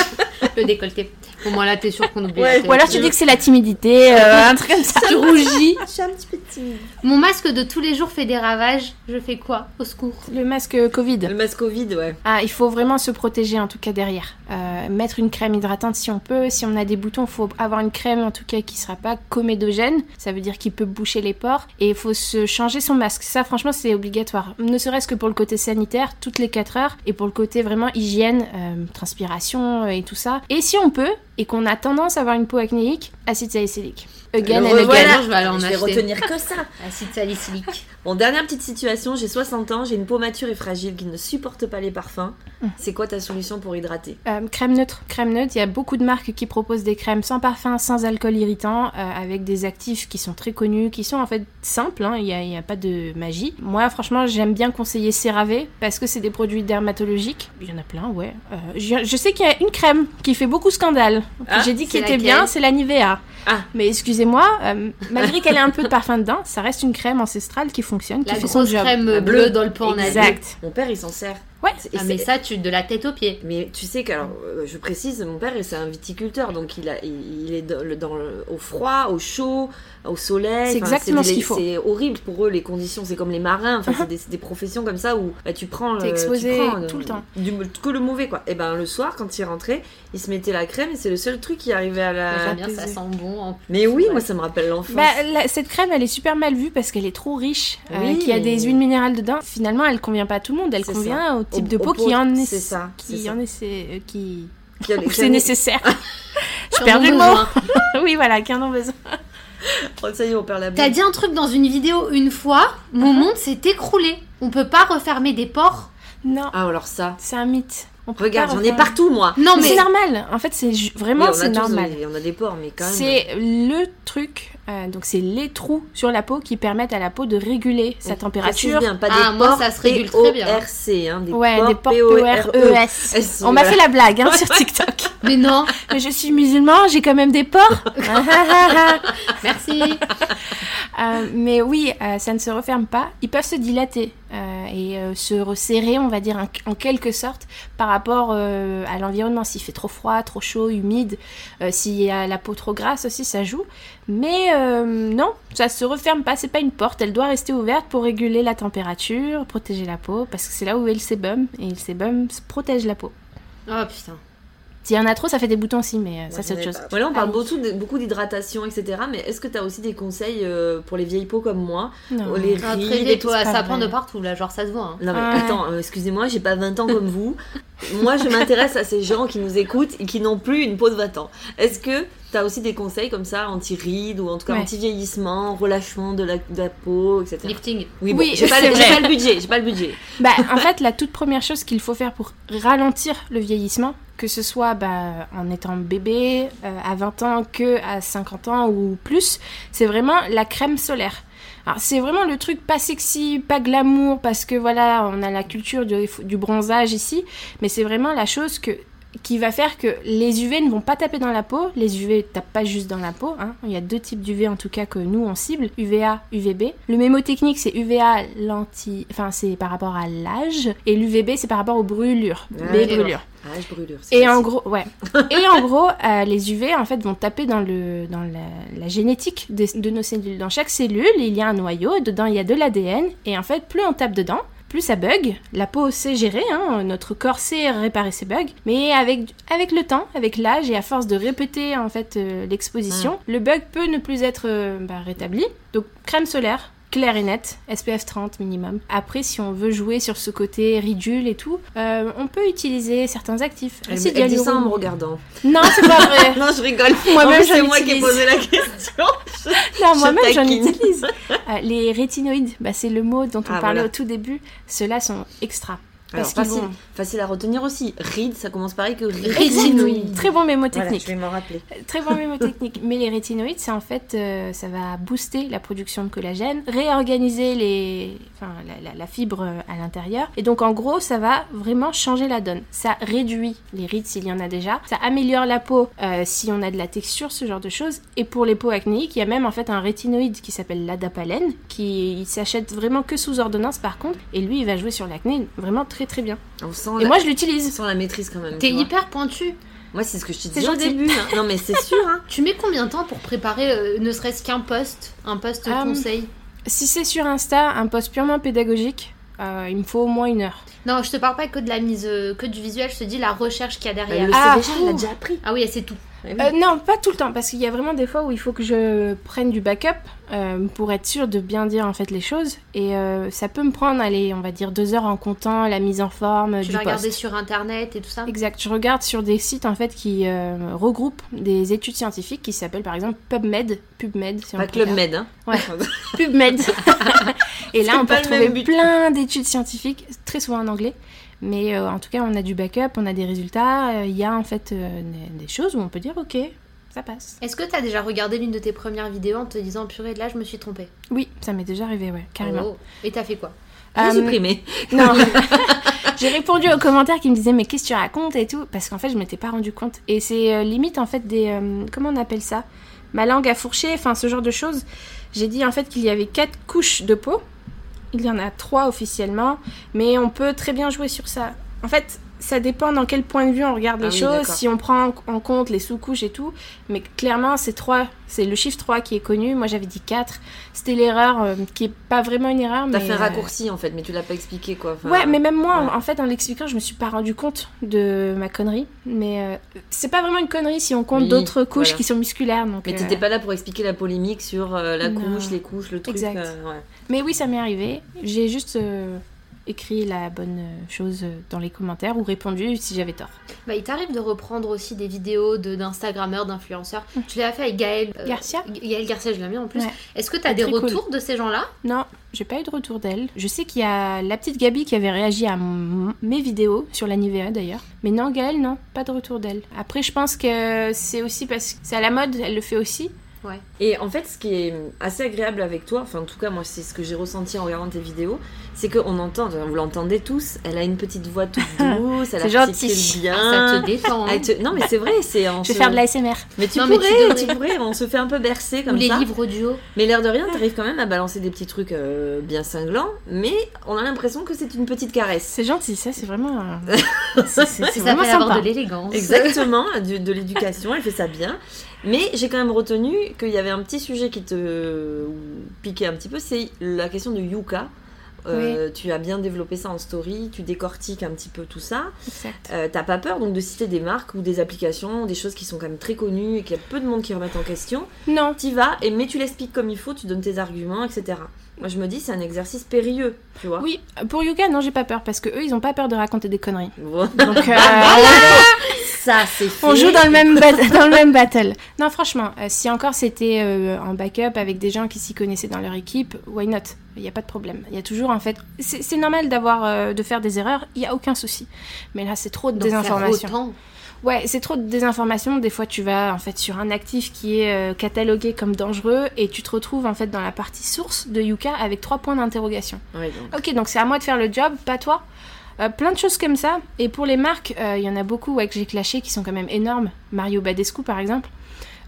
le décolleté. Au moins là, t'es sûr qu'on oublie. Ouais. Ou alors tu dis que c'est la timidité, euh, un truc comme ça. tu rougis. Je suis un petit peu timide. Mon masque de tous les jours fait des ravages. Je fais quoi Au secours. Le masque Covid. Le masque Covid, ouais. Ah, il faut vraiment se protéger en tout cas derrière. Euh, mettre une crème hydratante si on peut. Si on a des boutons, il faut avoir une crème en tout cas qui sera pas comédogène. Ça veut dire qu'il peut boucher les pores. Et il faut se changer son masque. Ça, franchement, c'est obligatoire. Ne serait-ce que pour le côté sanitaire, toutes les 4 heures. Et pour le côté vraiment hygiène, euh, transpiration euh, et tout ça. Et si on peut, et qu'on a tendance à avoir une peau acnéique, acide salicylique. Again and again. Je vais aller en Je vais acheter. retenir que ça. Acide salicylique. Bon, dernière petite situation, j'ai 60 ans, j'ai une peau mature et fragile qui ne supporte pas les parfums. Mm. C'est quoi ta solution pour hydrater? Euh, crème neutre. Crème neutre, il y a beaucoup de marques qui proposent des crèmes sans parfum, sans alcool irritant, euh, avec des actifs qui sont très connus, qui sont en fait simples, hein, il n'y a, il y a pas de magie. Moi, franchement, j'aime bien conseiller CeraVe parce que c'est des produits dermatologiques. Il y en a plein, ouais. Euh, je, je sais qu'il y a une crème qui fait beaucoup scandale. que Ah, J'ai dit qu'elle était laquelle? bien, c'est la Nivea. Ah. Mais excusez-moi, euh, malgré qu'elle ait un peu de parfum dedans, ça reste une crème ancestrale qui fonctionne, qui La fait son job. crème La bleue bleue. dans le pot en Asie. Exact. Mon père, il s'en sert. Ouais. Ah, mais ça, tu de la tête aux pieds. Mais tu sais que, alors, euh, je précise, mon père, c'est un viticulteur, donc il, a, il, il est dans le, dans le- au froid, au chaud, au soleil. C'est exactement ce qu'il faut. C'est horrible pour eux, les conditions. C'est comme les marins, enfin, c'est des, c'est des professions comme ça où bah, tu prends. Le- exposé tu prends, tout le temps. Du, que le mauvais, quoi. Et ben, le soir, quand il rentrait, il se mettait la crème et c'est le seul truc qui arrivait à la. J'aime bien, ça sent bon en plus. Mais oui, Ouais. moi, ça me rappelle l'enfance. Bah, la- cette crème, elle est super mal vue parce qu'elle est trop riche, euh, Oui, qu'il y a mais- des huiles minérales dedans. Finalement, elle convient pas à tout le monde. Elle convient au type Au- de au peau qui en est, c'est ça, qui en est, c'est- euh, qui, Qui c'est nécessaire. Je perds le mot. oui, voilà, qui en ont besoin. Oh, ça y est, on perd la T'as dit un truc dans une vidéo une fois, mon monde s'est écroulé. On peut pas refermer des pores. Non, Ah, alors ça. c'est un mythe. On peut Regarde, j'en ai partout, moi. Non Mais mais c'est normal. En fait, c'est vraiment Oui, c'est normal. on a des pores, mais quand même. C'est le truc, euh, donc c'est les trous sur la peau qui permettent à la peau de réguler sa On température. précise bien, pas Ah, moi, ça se régule très bien. P-O-R-C, hein, des Ouais, pores des pores P-O-R-E. P-O-R-E-S. S, On m'a fait la blague hein, sur TikTok. mais non. Mais je suis musulman, j'ai quand même des pores. Merci. Euh, mais oui, euh, ça ne se referme pas. Ils peuvent se dilater euh, et euh, se resserrer, on va dire, en, en quelque sorte, par rapport euh, à l'environnement. S'il fait trop froid, trop chaud, humide, euh, s'il y a la peau trop grasse aussi, ça joue. Mais euh, non, ça se referme pas. C'est pas une porte. Elle doit rester ouverte pour réguler la température, protéger la peau, parce que c'est là où est le sébum et le sébum protège la peau. Oh putain. S'il y en a trop, ça fait des boutons aussi, mais euh, ça c'est autre chose. Voilà, on parle beaucoup, d'hydratation, etc. Mais est-ce que tu as aussi des conseils euh, pour les vieilles peaux comme moi? Non. Les Ah, rides pas ça prend de partout là, genre ça se voit. hein. Non mais Ouais. attends, euh, excusez-moi, j'ai pas 20 ans comme vous. Moi, je m'intéresse à ces gens qui nous écoutent et qui n'ont plus une peau de 20 ans. Est-ce que tu as aussi des conseils comme ça, anti-rides ou en tout cas Ouais. anti-vieillissement, relâchement de la, de la peau, etc. Lifting. Oui, bon, Oui, j'ai pas, c'est le- pas budget, j'ai pas le budget. Bah, en fait, la toute première chose qu'il faut faire pour ralentir le vieillissement, que ce soit bah, en étant bébé, euh, à 20 ans, que à 50 ans ou plus, c'est vraiment la crème solaire. Alors, c'est vraiment le truc pas sexy, pas glamour, parce que voilà, on a la culture du, du bronzage ici, mais c'est vraiment la chose que qui va faire que les UV ne vont pas taper dans la peau. Les UV tapent pas juste dans la peau. hein. Il y a deux types d'UV en tout cas que nous on cible, UVA, UVB. Le mémotechnique c'est UVA l'anti, enfin c'est par rapport à l'âge et l'UVB c'est par rapport aux brûlures, Ah, les brûlures. Ah, je brûlure. Et en gros, ouais. Et en gros, euh, les UV en fait vont taper dans le dans la, la génétique des- de nos cellules. Dans chaque cellule, il y a un noyau. Dedans, il y a de l'ADN. Et en fait, plus on tape dedans, plus ça bug. La peau sait gérer. Hein, notre corps sait réparer ses bugs. Mais avec avec le temps, avec l'âge et à force de répéter en fait euh, l'exposition, le bug peut ne plus être euh, bah, rétabli. Donc crème solaire. Claire et nette, SPF 30 minimum. Après, si on veut jouer sur ce côté ridule et tout, euh, on peut utiliser certains actifs. Elle, elle dit ça en me regardant. Non, c'est pas vrai. non, je rigole. Moi-même, c'est moi qui ai posé la question. Non, moi-même, j'en utilise. Euh, les rétinoïdes, bah, c'est le mot dont on Ah, parlait voilà. au tout début. Ceux-là sont extra. Parce facile, vont- facile à retenir aussi. Ride, ça commence pareil que. Rétinoïde. Très bon mémo Voilà, technique. je vais m'en rappeler. Très bon mémotechnique. Mais les rétinoïdes, c'est en fait, euh, ça va booster la production de collagène, réorganiser les, enfin, la, la- la fibre euh, à l'intérieur. Et donc, en gros, ça va vraiment changer la donne. Ça réduit les rides s'il y en a déjà. Ça améliore la peau euh, si on a de la texture, ce genre de choses. Et pour les peaux acnéiques, il y a même en fait un rétinoïde qui s'appelle l'adapalène, qui s'achète vraiment que sous ordonnance par contre. Et lui, il va jouer sur l'acné vraiment très très bien. On sent, Et la... moi, je on l'utilise. sent la maîtrise quand même. T'es hyper pointu. Moi, c'est ce que je te C'est disais au début. hein. Non, mais c'est sûr. Hein. Tu mets combien de temps pour préparer euh, ne serait-ce qu'un post Un post Ah, conseil? Si c'est sur Insta, un post purement pédagogique, euh, il me faut au moins une heure. Non, je te parle pas que de la mise, euh, que du visuel, je te dis la recherche qu'il y a Bah, derrière. le Ah, elle a déjà appris. Ah oui, c'est tout. Eh oui. Euh, non, pas tout le temps, parce qu'il y a vraiment des fois où il faut que je prenne du backup euh, pour être sûr de bien dire en fait les choses. Et euh, ça peut me prendre, allez, on va dire deux heures en comptant la mise en forme Tu du vas regarder sur internet et tout ça? Exact, je regarde sur des sites en fait qui euh, regroupent des études scientifiques qui s'appellent par exemple PubMed, PubMed si Pas. Hein. Ouais. PubMed. et là, on peut retrouver but. plein d'études scientifiques, très souvent en anglais. Mais euh, en tout cas, on a du backup, on a des résultats. euh, Il y a en fait euh, des, des choses où on peut dire ok, ça passe. Est-ce que t'as déjà regardé l'une de tes premières vidéos en te disant purée, là je me suis trompée Oui, ça m'est déjà arrivé, ouais, carrément. Oh. Et t'as fait quoi? J'ai Euh, supprimé. Non. J'ai répondu aux commentaires qui me disaient mais qu'est-ce que tu racontes et tout? Parce qu'en fait je m'étais pas rendu compte et c'est euh, limite en fait des euh, comment on appelle ça? Ma langue à fourcher enfin ce genre de choses j'ai dit en fait qu'il y avait quatre couches de peau il y en a trois officiellement mais on peut très bien jouer sur ça. En fait ça dépend dans quel point de vue on regarde Ah les oui, choses, si on prend en- compte les sous-couches et tout. Mais clairement, c'est 3, c'est le chiffre 3 qui est connu. Moi, j'avais dit 4. C'était l'erreur euh, qui est pas vraiment une erreur. T'as fait un euh, raccourci en fait, mais tu l'as pas expliqué quoi. Enfin, Ouais, mais même moi, ouais. en fait, en l'expliquant, je me suis pas rendu compte de ma connerie. Mais euh, c'est pas vraiment une connerie si on compte Oui, d'autres couches voilà. qui sont musculaires. Donc, Mais euh, t'étais pas là pour expliquer la polémique sur la Non. couche, les couches, le truc. Exact. ouais. mais oui, ça m'est arrivé. J'ai juste écrit la bonne chose dans les commentaires ou répondu si j'avais tort. Bah, il t'arrive de reprendre aussi des vidéos de- d'instagrammeurs, d'influenceurs. Tu l'as fait avec Gaël euh, Garcia Gaël Garcia, je l'ai mis en plus. Ouais. Est-ce que t'as Ah, des cool. retours de ces gens-là? Non, j'ai pas eu de retour d'elle. Je sais qu'il y a la petite Gabi qui avait réagi à mes vidéos sur la Nivea d'ailleurs. Mais non, Gaëlle, non, pas de retour d'elle. Après, je pense que c'est aussi parce que c'est à la mode, elle le fait aussi. Et en fait, ce qui est assez agréable avec toi, enfin en tout cas moi c'est ce que j'ai ressenti en regardant tes vidéos, c'est qu'on entend, vous l'entendez tous, elle a une petite voix toute douce, elle C'est articule gentil. bien. Ça te détend. hein te- Non mais c'est vrai, c'est en Je vais se- faire de l'ASMR. Mais tu Non, mais tu pourrais, devrais. tu pourrais, on se fait un peu bercer Ou comme les ça. livres audio. Mais l'air de rien, t'arrives quand même à balancer des petits trucs euh, bien cinglants, mais on a l'impression que c'est une petite caresse. C'est gentil, ça, c'est vraiment. euh, c'est- vraiment avoir sympa. de l'élégance. Exactement, du- de l'éducation, elle fait ça bien. Mais j'ai quand même retenu qu'il y avait un petit sujet qui te piquait un petit peu, c'est la question de Yuka. Euh, Tu as bien développé ça en story, tu décortiques un petit peu tout ça. Euh, T'as pas peur donc de citer des marques ou des applications, des choses qui sont quand même très connues et qu'il y a peu de monde qui remettent en question? Non, T'y vas, et, mais tu l'expliques comme il faut, tu donnes tes arguments, etc. Moi je me dis c'est un exercice périlleux, tu vois. oui, pour Yuka, non, j'ai pas peur parce que eux, ils ont pas peur de raconter des conneries. Bon. Donc, euh, ça c'est fait. on joue dans le même bat- dans le même battle. Non, franchement, euh, si encore c'était euh, en backup avec des gens qui s'y connaissaient dans leur équipe, why not? Il n'y a pas de problème. Il y a toujours en fait, c'est normal d'avoir euh, de faire des erreurs. Il y a aucun souci. Mais là, c'est trop de désinformation. Ouais, c'est trop de désinformation. Des fois, tu vas en fait sur un actif qui est euh, catalogué comme dangereux et tu te retrouves en fait dans la partie source de Yuka avec trois points d'interrogation. Ouais, donc. Ok, donc c'est à moi de faire le job, pas toi. Euh, plein de choses comme ça. Et pour les marques, euh, il y en a beaucoup que j'ai clashé qui sont quand même énormes. Mario Badescu, par exemple.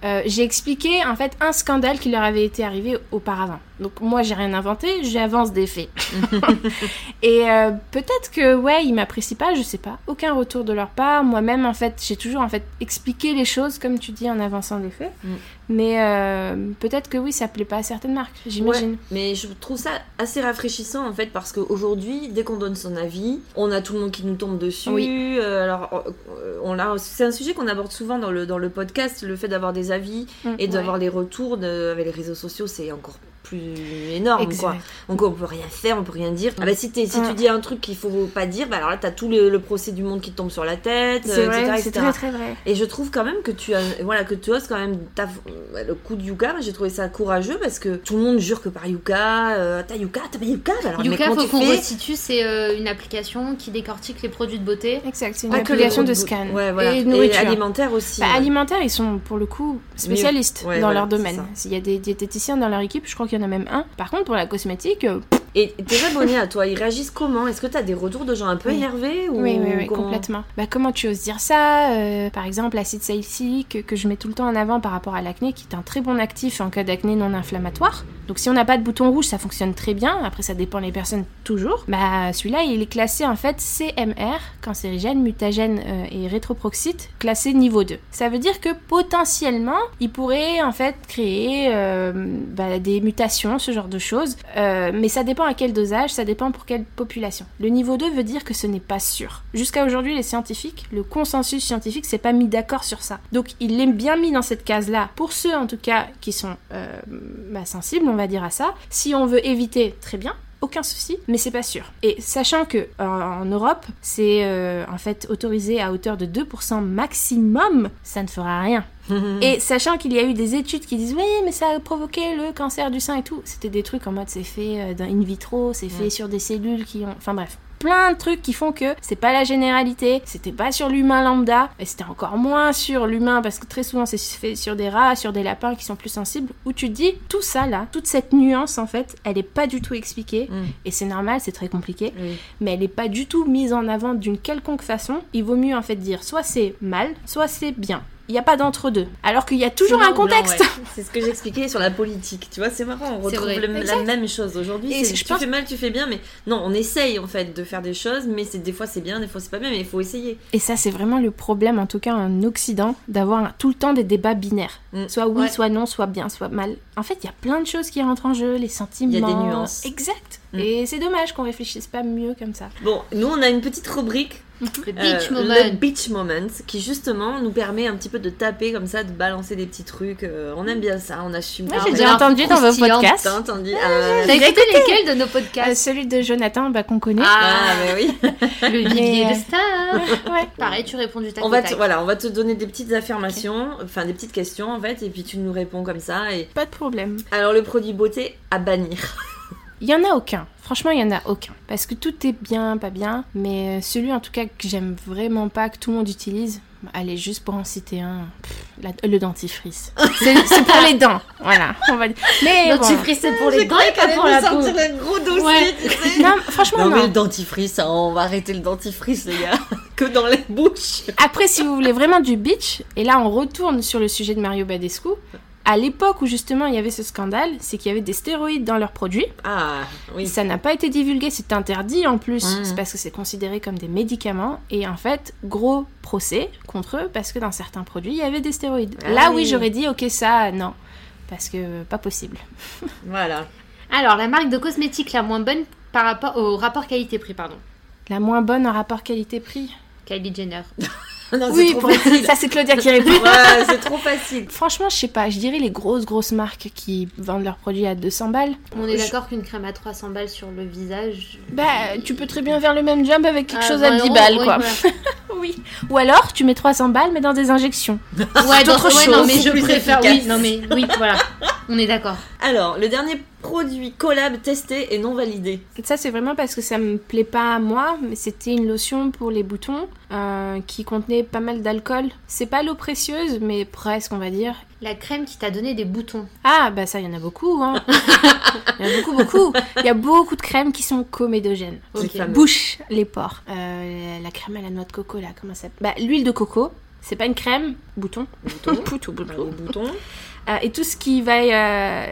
Euh, j'ai expliqué en fait un scandale qui leur avait été arrivé auparavant. Donc moi j'ai rien inventé, j'avance des faits. et euh, peut-être que ouais ils m'apprécient pas, je sais pas. Aucun retour de leur part. Moi-même en fait j'ai toujours en fait expliqué les choses comme tu dis en avançant des faits. Mm. Mais euh, peut-être que oui ça plaît pas à certaines marques, j'imagine. Ouais, mais je trouve ça assez rafraîchissant en fait parce qu'aujourd'hui, dès qu'on donne son avis, on a tout le monde qui nous tombe dessus. Oui. Euh, alors, on c'est un sujet qu'on aborde souvent dans le, dans le podcast, le fait d'avoir des avis Mm. et d'avoir les retours de- avec les réseaux sociaux, c'est encore plus énorme, quoi. Donc on peut rien faire, on peut rien dire. Ah bah si, si Ouais. tu dis un truc qu'il faut pas dire, bah alors là t'as tout le, le procès du monde qui te tombe sur la tête, C'est euh, vrai, etc., c'est très très vrai. Et je trouve quand même que tu as, voilà, que tu oses quand même ta- le coup de Yuka. J'ai trouvé ça courageux parce que tout le monde jure que par Yuka, euh, t'as Yuka, t'as pas Yuka. bah alors, mais Yuka, comment faut qu'on restitue, c'est euh, une application qui décortique les produits de beauté. Exact, c'est une les application de scan. Ouais, voilà. Et alimentaire aussi. Bah, ouais. Alimentaire, ils sont pour le coup spécialistes Ouais, dans voilà, leur domaine. S'il y a des diététiciens dans leur équipe, je crois qu'il y en a même un. Par contre, pour la cosmétique, euh, Et tes abonnés à toi, ils réagissent comment? Est-ce que t'as des retours de gens un peu Oui. énervés ou oui, oui, oui, comment? complètement. Bah, comment tu oses dire ça? Euh, Par exemple, l'acide salicylique que je mets tout le temps en avant par rapport à l'acné, qui est un très bon actif en cas d'acné non inflammatoire. Donc, si on n'a pas de bouton rouge, ça fonctionne très bien. Après, ça dépend des personnes toujours. Bah, celui-là, il est classé en fait CMR, cancérigène, mutagène euh, et rétroproxite, classé niveau 2. Ça veut dire que potentiellement, il pourrait en fait créer euh, bah, des mutations, ce genre de choses. Euh, mais ça dépend à quel dosage, ça dépend pour quelle population. Le niveau 2 veut dire que ce n'est pas sûr. Jusqu'à aujourd'hui, les scientifiques, le consensus scientifique s'est pas mis d'accord sur ça. Donc il est bien mis dans cette case-là, pour ceux en tout cas qui sont bah, sensibles, on va dire à ça. Si on veut éviter, très bien. Aucun souci, mais c'est pas sûr. Et sachant que en, en Europe, c'est euh, en fait autorisé à hauteur de 2% maximum, ça ne fera rien. Et sachant qu'il y a eu des études qui disent oui, mais ça a provoqué le cancer du sein et tout, c'était des trucs en mode c'est fait euh, in vitro, c'est fait sur des cellules qui ont. Enfin bref. Plein de trucs qui font que c'est pas la généralité, c'était pas sur l'humain lambda, et c'était encore moins sur l'humain parce que très souvent c'est fait sur des rats, sur des lapins qui sont plus sensibles, où tu te dis tout ça là, toute cette nuance en fait, elle est pas du tout expliquée, Mm. et c'est normal, c'est très compliqué, Oui. mais elle n'est pas du tout mise en avant d'une quelconque façon. Il vaut mieux en fait dire soit c'est mal, soit c'est bien. Il n'y a pas d'entre-deux. Alors qu'il y a toujours un contexte. ouais. C'est ce que j'expliquais sur la politique. Tu vois, c'est marrant, on retrouve le- la même chose aujourd'hui. Et c'est je Tu pense- fais mal, tu fais bien, mais non, on essaye en fait de faire des choses, mais c'est des fois c'est bien, des fois c'est pas bien, mais il faut essayer. Et ça, c'est vraiment le problème, en tout cas en Occident, d'avoir tout le temps des débats binaires. Mm. Soit oui, Ouais. soit non, soit bien, soit mal. En fait, il y a plein de choses qui rentrent en jeu, les sentiments. Il y a des nuances. Exact. Mm. Et c'est dommage qu'on réfléchisse pas mieux comme ça. Bon, nous on a une petite rubrique, Le euh, beach moment. le Beach Moment, qui justement nous permet un petit peu de taper comme ça, de balancer des petits trucs. euh, on aime bien ça, on assume. Moi, j'ai déjà entendu dans vos podcasts. T'as entendu euh, T'as écouté lesquels de nos Euh, podcasts celui de Jonathan, bah, qu'on connaît. Ah, mais oui. Le vivier de stars. Ouais. Pareil, tu réponds du tac On au va, voilà, on va te donner des petites affirmations, enfin des petites questions en fait, et puis tu nous réponds comme ça. Et... Pas de problème. Alors le produit beauté à bannir. Il y en a aucun. Franchement, il y en a aucun. Parce que tout est bien, pas bien. Mais euh, celui en tout cas que j'aime vraiment pas, que tout le monde utilise, allez, juste pour en citer un, pff, la- le dentifrice. C'est pour les dents. Voilà, on va dire. Mais bon. Dentifrice, c'est pour les dents et pas pour la peau. un gros dossier, Ouais. tu sais. Non, franchement, Non, mais non. le dentifrice, hein, on va arrêter le dentifrice, les gars. que dans les bouches. Après, si vous voulez vraiment du bitch, et là on retourne sur le sujet de Mario Badescu, à l'époque où justement il y avait ce scandale, c'est qu'il y avait des stéroïdes dans leurs produits. Ah, oui. Ça n'a pas été divulgué, c'est interdit en plus, Mhm. c'est parce que c'est considéré comme des médicaments. Et en fait, gros procès contre eux parce que dans certains produits il y avait des stéroïdes. Ah Là, oui. oui, j'aurais dit ok, ça, non. Parce que pas possible. Voilà. Alors, la marque de cosmétiques la moins bonne par rapport au rapport qualité-prix, pardon. La moins bonne en rapport qualité-prix. Kylie Jenner. Non, Oui, trop pour- facile. ça c'est Claudia qui répond. Ouais, c'est trop facile. Franchement, je sais pas, je dirais les grosses grosses marques qui vendent leurs produits à 200 balles. On est Je- d'accord qu'une crème à 300 balles sur le visage. Bah, tu peux très bien faire le même job avec quelque Ah, chose à 20 10 euros, balles, oui, quoi. voilà. Oui. Ou alors, tu mets 300 balles, mais dans des injections. Ouais, autre ouais, non, mais je préfère. Oui, non, mais oui, voilà. On est d'accord. Alors, le dernier produit collab testé et non validé. Ça, c'est vraiment parce que ça me plaît pas à moi, mais c'était une lotion pour les boutons euh, qui contenait pas mal d'alcool. C'est pas l'eau précieuse, mais presque, on va dire. La crème qui t'a donné des boutons. Ah, bah ça, il y en a beaucoup, hein. Il y en a beaucoup, beaucoup. Il y a beaucoup de crèmes qui sont comédogènes. C'est Ok. fameux. Bouche les pores. Euh, la crème à la noix de coco, là, comment ça s'appelle? Bah, l'huile de coco. C'est pas une crème, bouton. Bouton. Bouton, bouton. Au bouton. Euh, et tout ce qui va. euh,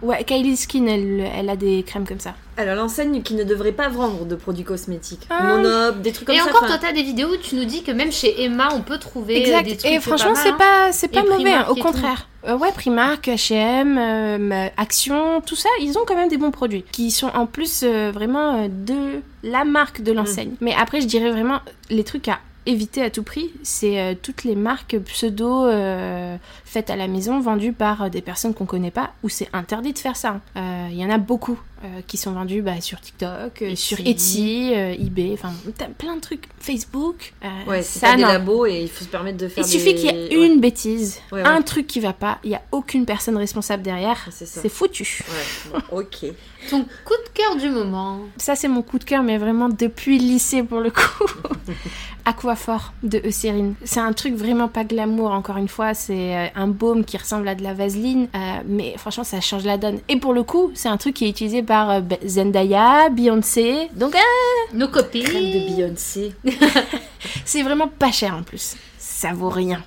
Ouais, Kylie Skin, elle, elle a des crèmes comme ça. Alors, l'enseigne qui ne devrait pas vendre de produits cosmétiques. Ah. Monop, des trucs comme Et ça. encore, enfin, toi, t'as des vidéos où tu nous dis que même chez Emma, on peut trouver Exact. des trucs Et franchement, pas c'est hein. pas, c'est pas Et mauvais, hein, Primark au et contraire. Euh, ouais, Primark, H&M, euh, Action, tout ça, ils ont quand même des bons produits qui sont en plus euh, vraiment euh, de la marque de l'enseigne. Mais après, je dirais vraiment les trucs à éviter à tout prix, c'est euh, toutes les marques pseudo euh, faites à la maison, vendues par euh, des personnes qu'on connaît pas, où c'est interdit de faire ça. Il y en a beaucoup euh, qui sont vendus bah, sur TikTok, euh, sur Etsy, euh, eBay, enfin t'as plein de trucs, Facebook. euh, Ouais, c'est ça pas des labos et il faut se permettre de faire Il suffit qu'il y ait ouais. une bêtise, Ouais, ouais. un truc qui va pas, il y a aucune personne responsable derrière. C'est ça. C'est foutu. Ouais, bon, ok. Ton coup de cœur du moment. Ça, c'est mon coup de cœur, mais vraiment depuis le lycée pour le coup. Aquaphor de Eucérine. C'est un truc vraiment pas glamour, encore une fois. C'est un baume qui ressemble à de la vaseline, euh, mais franchement, ça change la donne. Et pour le coup, c'est un truc qui est utilisé par euh, Zendaya, Beyoncé. Donc, euh, Nos copines. Crème de Beyoncé. c'est vraiment pas cher en plus. Ça vaut rien.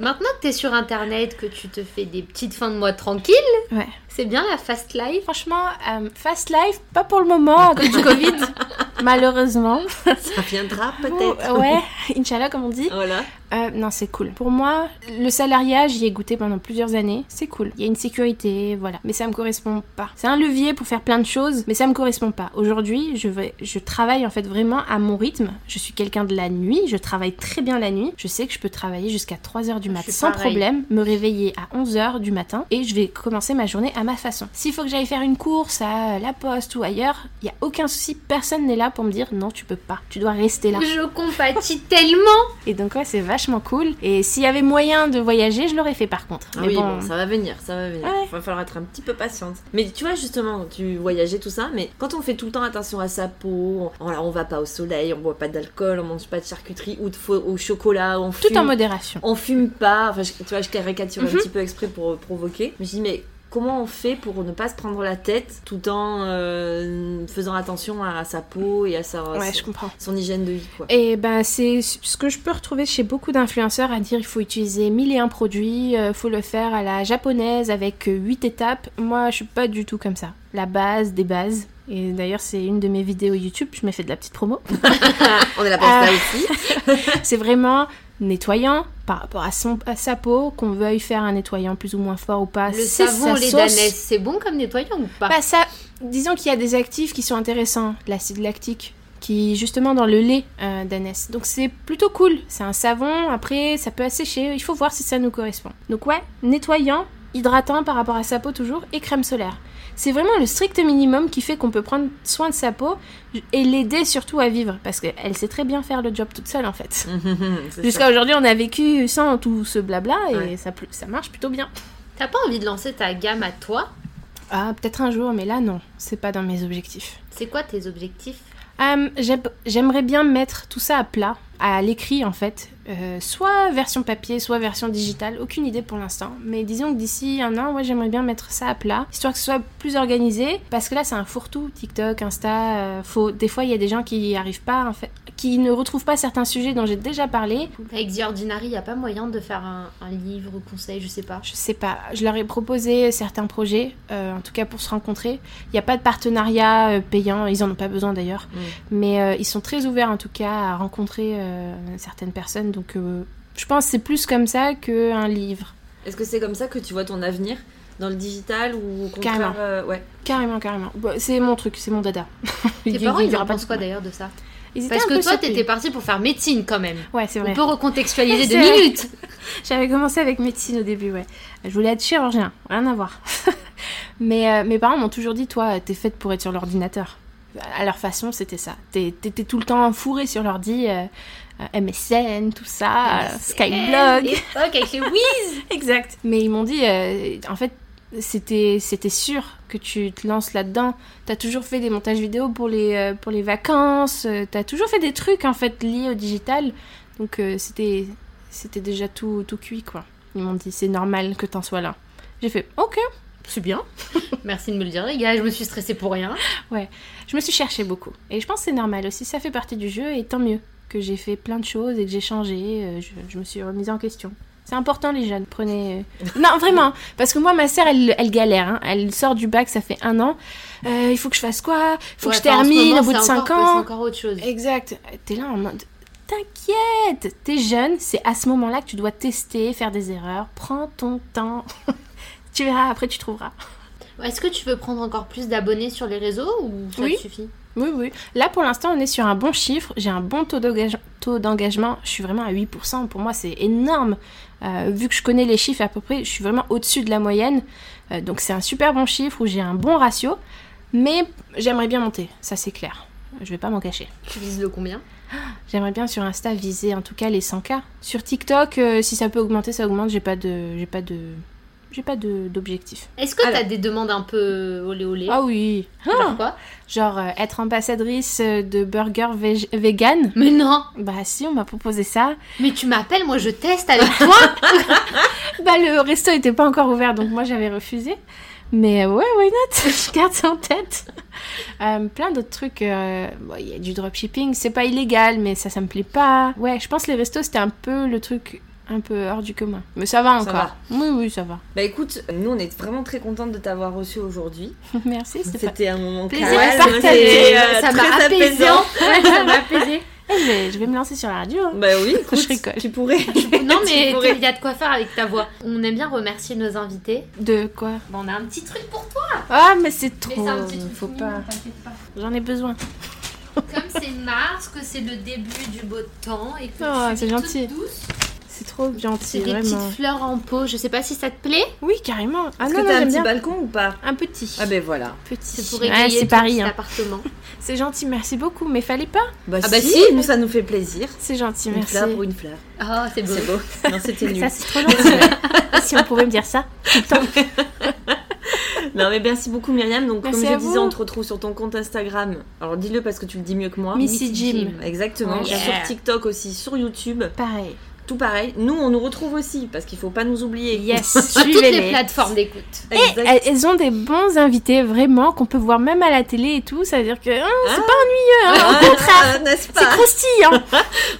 Maintenant que t'es sur internet, que tu te fais des petites fins de mois tranquilles, Ouais. C'est bien la fast life? Franchement, euh, Fast Life, pas pour le moment à cause du Covid, malheureusement. Ça viendra peut-être. Oh, ouais, Inch'Allah, comme on dit. Voilà. Euh, non, c'est cool. Pour moi, le salariat, j'y ai goûté pendant plusieurs années. C'est cool. Il y a une sécurité, voilà. Mais ça me correspond pas. C'est un levier pour faire plein de choses, mais ça me correspond pas. Aujourd'hui, je vais, je travaille en fait vraiment à mon rythme. Je suis quelqu'un de la nuit. Je travaille très bien la nuit. Je sais que je peux travailler jusqu'à 3 heures du Je mat suis sans pareil. problème, me réveiller à 11 heures du matin et je vais commencer ma journée à ma façon. S'il faut que j'aille faire une course à la poste ou ailleurs, il y a aucun souci. Personne n'est là pour me dire non, tu peux pas. Tu dois rester là. Je compatis tellement. Et donc ouais, c'est vachement cool. Et s'il y avait moyen de voyager, je l'aurais fait par contre. Ah Mais oui, bon, bon, ça va venir, ça va venir. Ouais. Il va falloir être un petit peu patiente. Mais tu vois, justement, tu voyageais tout ça, mais quand on fait tout le temps attention à sa peau, on, on va pas au soleil, on boit pas d'alcool, on mange pas de charcuterie ou de au chocolat, on tout fume, en modération. on fume pas. Enfin, je- tu vois, je caricature Mhm. un petit peu exprès pour provoquer. Mais je dis, mais comment on fait pour ne pas se prendre la tête tout en euh, faisant attention à sa peau et à sa, Ouais, son, je comprends. son hygiène de vie, quoi. Et ben c'est ce que je peux retrouver chez beaucoup d'influenceurs à dire il faut utiliser mille et un produits, euh, faut le faire à la japonaise avec 8 étapes. Moi je suis pas du tout comme ça. La base des bases. Et d'ailleurs c'est une de mes vidéos YouTube, je m'ai fait de la petite promo. On est là pour ça aussi. c'est vraiment nettoyant par rapport à, son, à sa peau, qu'on veuille faire un nettoyant plus ou moins fort ou pas. Le savon sauce. d'ânesse, c'est bon comme nettoyant ou pas Bah ça, disons qu'il y a des actifs qui sont intéressants, l'acide lactique, qui est justement dans le lait euh. Donc c'est plutôt cool. C'est un savon, après ça peut assécher, il faut voir si ça nous correspond. Donc ouais, nettoyant, hydratant par rapport à sa peau toujours, et crème solaire. C'est vraiment le strict minimum qui fait qu'on peut prendre soin de sa peau et l'aider surtout à vivre, parce qu'elle sait très bien faire le job toute seule en fait. Jusqu'à aujourd'hui, on a vécu sans tout ce blabla et Ouais. ça, ça marche plutôt bien. T'as pas envie de lancer ta gamme à toi? Ah, peut-être un jour, mais là non, c'est pas dans mes objectifs. C'est quoi tes objectifs? Euh, j'aime- J'aimerais bien mettre tout ça à plat, à l'écrit en fait. Euh, soit version papier, soit version digitale, aucune idée pour l'instant. Mais disons que d'ici un an, ouais, j'aimerais bien mettre ça à plat, histoire que ce soit plus organisé. Parce que là, c'est un fourre-tout, TikTok, Insta. euh, faut... Des fois, il y a des gens qui y arrivent pas, en fait, qui ne retrouvent pas certains sujets dont j'ai déjà parlé. Avec The Ordinary, y a pas moyen de faire un, un livre conseil, je sais pas. Je sais pas, je leur ai proposé certains projets, euh, en tout cas pour se rencontrer. Il n'y a pas de partenariat payant, ils en ont pas besoin d'ailleurs, Mm. mais ils sont très ouverts en tout cas à rencontrer certaines personnes. Donc euh, je pense que c'est plus comme ça qu'un livre. Est-ce que c'est comme ça que tu vois ton avenir dans le digital ou au contraire Carrément. euh, ouais. Carrément, carrément. Bon, c'est mon truc, c'est mon dada. Tes Il- parents, ils en pensent quoi d'ailleurs de ça Ils Parce que toi, t'étais partie pour faire médecine quand même. Ouais, c'est On vrai. peut recontextualiser deux vrai. minutes. J'avais commencé avec médecine au début, ouais. Je voulais être chirurgien, rien à voir. Mais euh, mes parents m'ont toujours dit, toi, t'es faite pour être sur l'ordinateur. À leur façon, c'était ça. T'étais tout le temps fourré sur l'ordi, euh, MSN, tout ça, euh, Skyblog. L'époque avec les Wiz. exact. Mais ils m'ont dit, euh, en fait, c'était c'était sûr que tu te lances là-dedans. T'as toujours fait des montages vidéo pour les, euh, pour les vacances, t'as toujours fait des trucs, en fait, liés au digital. Donc euh, c'était c'était déjà tout, tout cuit, quoi. Ils m'ont dit, c'est normal que t'en sois là. J'ai fait, ok, c'est bien. Merci de me le dire, les gars. Je me suis stressée pour rien. Je me suis cherché beaucoup. Et je pense que c'est normal aussi, ça fait partie du jeu, et tant mieux que j'ai fait plein de choses et que j'ai changé, euh, je, je me suis remise en question. C'est important les jeunes, prenez... euh, Non, vraiment, parce que moi, ma sœur, elle, elle galère, hein. elle sort du bac, ça fait un an, Euh, il faut que je fasse quoi? Il faut Ouais, que je termine moment, au bout de c'est 5 encore- ans C'est encore autre chose. Exact, t'es là en mode... T'inquiète, t'es jeune, c'est à ce moment-là que tu dois tester, faire des erreurs, prends ton temps. tu verras, après tu trouveras. Est-ce que tu veux prendre encore plus d'abonnés sur les réseaux ou ça Oui. te suffit Oui, oui. Là, pour l'instant, on est sur un bon chiffre. J'ai un bon taux d'engagement. Je suis vraiment à 8%. Pour moi, c'est énorme. Euh, vu que je connais les chiffres à peu près, je suis vraiment au-dessus de la moyenne. Euh, donc, c'est un super bon chiffre où j'ai un bon ratio. Mais j'aimerais bien monter, ça c'est clair. Je vais pas m'en cacher. Tu vises le combien? J'aimerais bien sur Insta viser en tout cas les 100K. Sur TikTok, euh, si ça peut augmenter, ça augmente. J'ai pas de, j'ai pas de, j'ai pas d'objectif. Est-ce que t'as des demandes un peu olé olé Ah oui. Genre quoi Genre euh, être ambassadrice euh, de burger vég- vegan? Mais non Bah si, on m'a proposé ça. Mais tu m'appelles, moi je teste avec toi Bah le resto était pas encore ouvert, donc moi j'avais refusé. Mais euh, ouais, why not? Je garde ça en tête. Euh, plein d'autres trucs. euh, bon, Il y a du dropshipping, c'est pas illégal, mais ça, ça me plaît pas. Ouais, je pense que les restos, c'était un peu le truc un peu hors du commun. Mais ça va Ça encore. va. Oui, oui, ça va. Bah écoute, nous on est vraiment très contente de t'avoir reçu aujourd'hui. Merci. C'était un moment Plaisir calme, partagé. euh, Ça m'a apaisant. Ouais, ça m'a apaisé. Eh, je, vais, je vais me lancer sur la radio. hein. Bah oui, écoute, Je rigole. tu pourrais. Non mais il y a de quoi faire avec ta voix. On aime bien remercier nos invités. De quoi? Bon, on a un petit truc pour toi. Ah, mais c'est Mais trop. c'est un petit truc Faut pas. J'en ai besoin. Comme c'est mars, que c'est le début du beau temps et que Oh, c'est gentil. douce, C'est trop c'est gentil, des vraiment. petites fleurs en pot. Je sais pas si ça te plaît. Oui, carrément. Ah Est-ce non, que t'as un petit bien. balcon ou pas? Un petit. Ah ben voilà. petit. C'est pour c'est Paris. hein. appartement. C'est gentil, merci beaucoup. Mais fallait pas. Bah, Ah bah si, si. nous ça nous fait plaisir. C'est gentil, Une merci. fleur pour une fleur. Oh, c'est beau. C'est beau. Non, c'était nul. Ça, c'est trop gentil. si on pouvait me dire ça tout le temps. Non mais merci beaucoup Myriam. Donc Merci comme je disais, on te retrouve sur ton compte Instagram. Alors dis-le parce que tu le dis mieux que moi. Missy Jim. Exactement. Yeah. Sur TikTok aussi, sur YouTube, Pareil. Tout pareil. Nous on nous retrouve aussi parce qu'il faut pas nous oublier. Yes, Sur toutes les plateformes d'écoute. Exact. Elles, elles ont des bons invités, vraiment, qu'on peut voir même à la télé et tout. Ça veut dire que hein, c'est Ah. pas ennuyeux, hein, Ah, au contraire. n'est-ce C'est pas croustillant.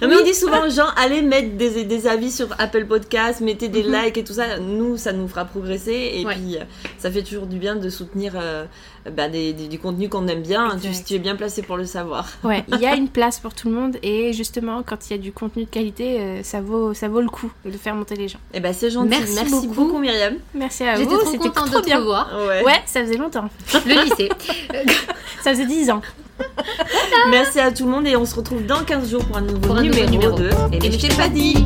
Mais on dit souvent aux gens, allez mettre des, des avis sur Apple Podcast, mettez des Mhm. likes et tout ça. Nous, ça nous fera progresser. Et Ouais. puis, euh, ça fait toujours du bien de soutenir euh, bah, des, des- du contenu qu'on aime bien. Tu, es bien placé pour le savoir. Ouais, il y a une place pour tout le monde et justement, quand il y a du contenu de qualité, euh, ça vaut, ça vaut le coup de faire monter les gens. Et bah, c'est gentil. Merci Merci, beaucoup. beaucoup. Myriam. Merci à J'étais vous, trop c'était contente trop de te bien. revoir. Ouais. Ouais, ça faisait longtemps. Le lycée. Ça faisait 10 ans. Merci à tout le monde et on se retrouve dans 15 jours pour un nouveau Pour un nouveau numéro, numéro. de Et, Et je t'ai pas dit.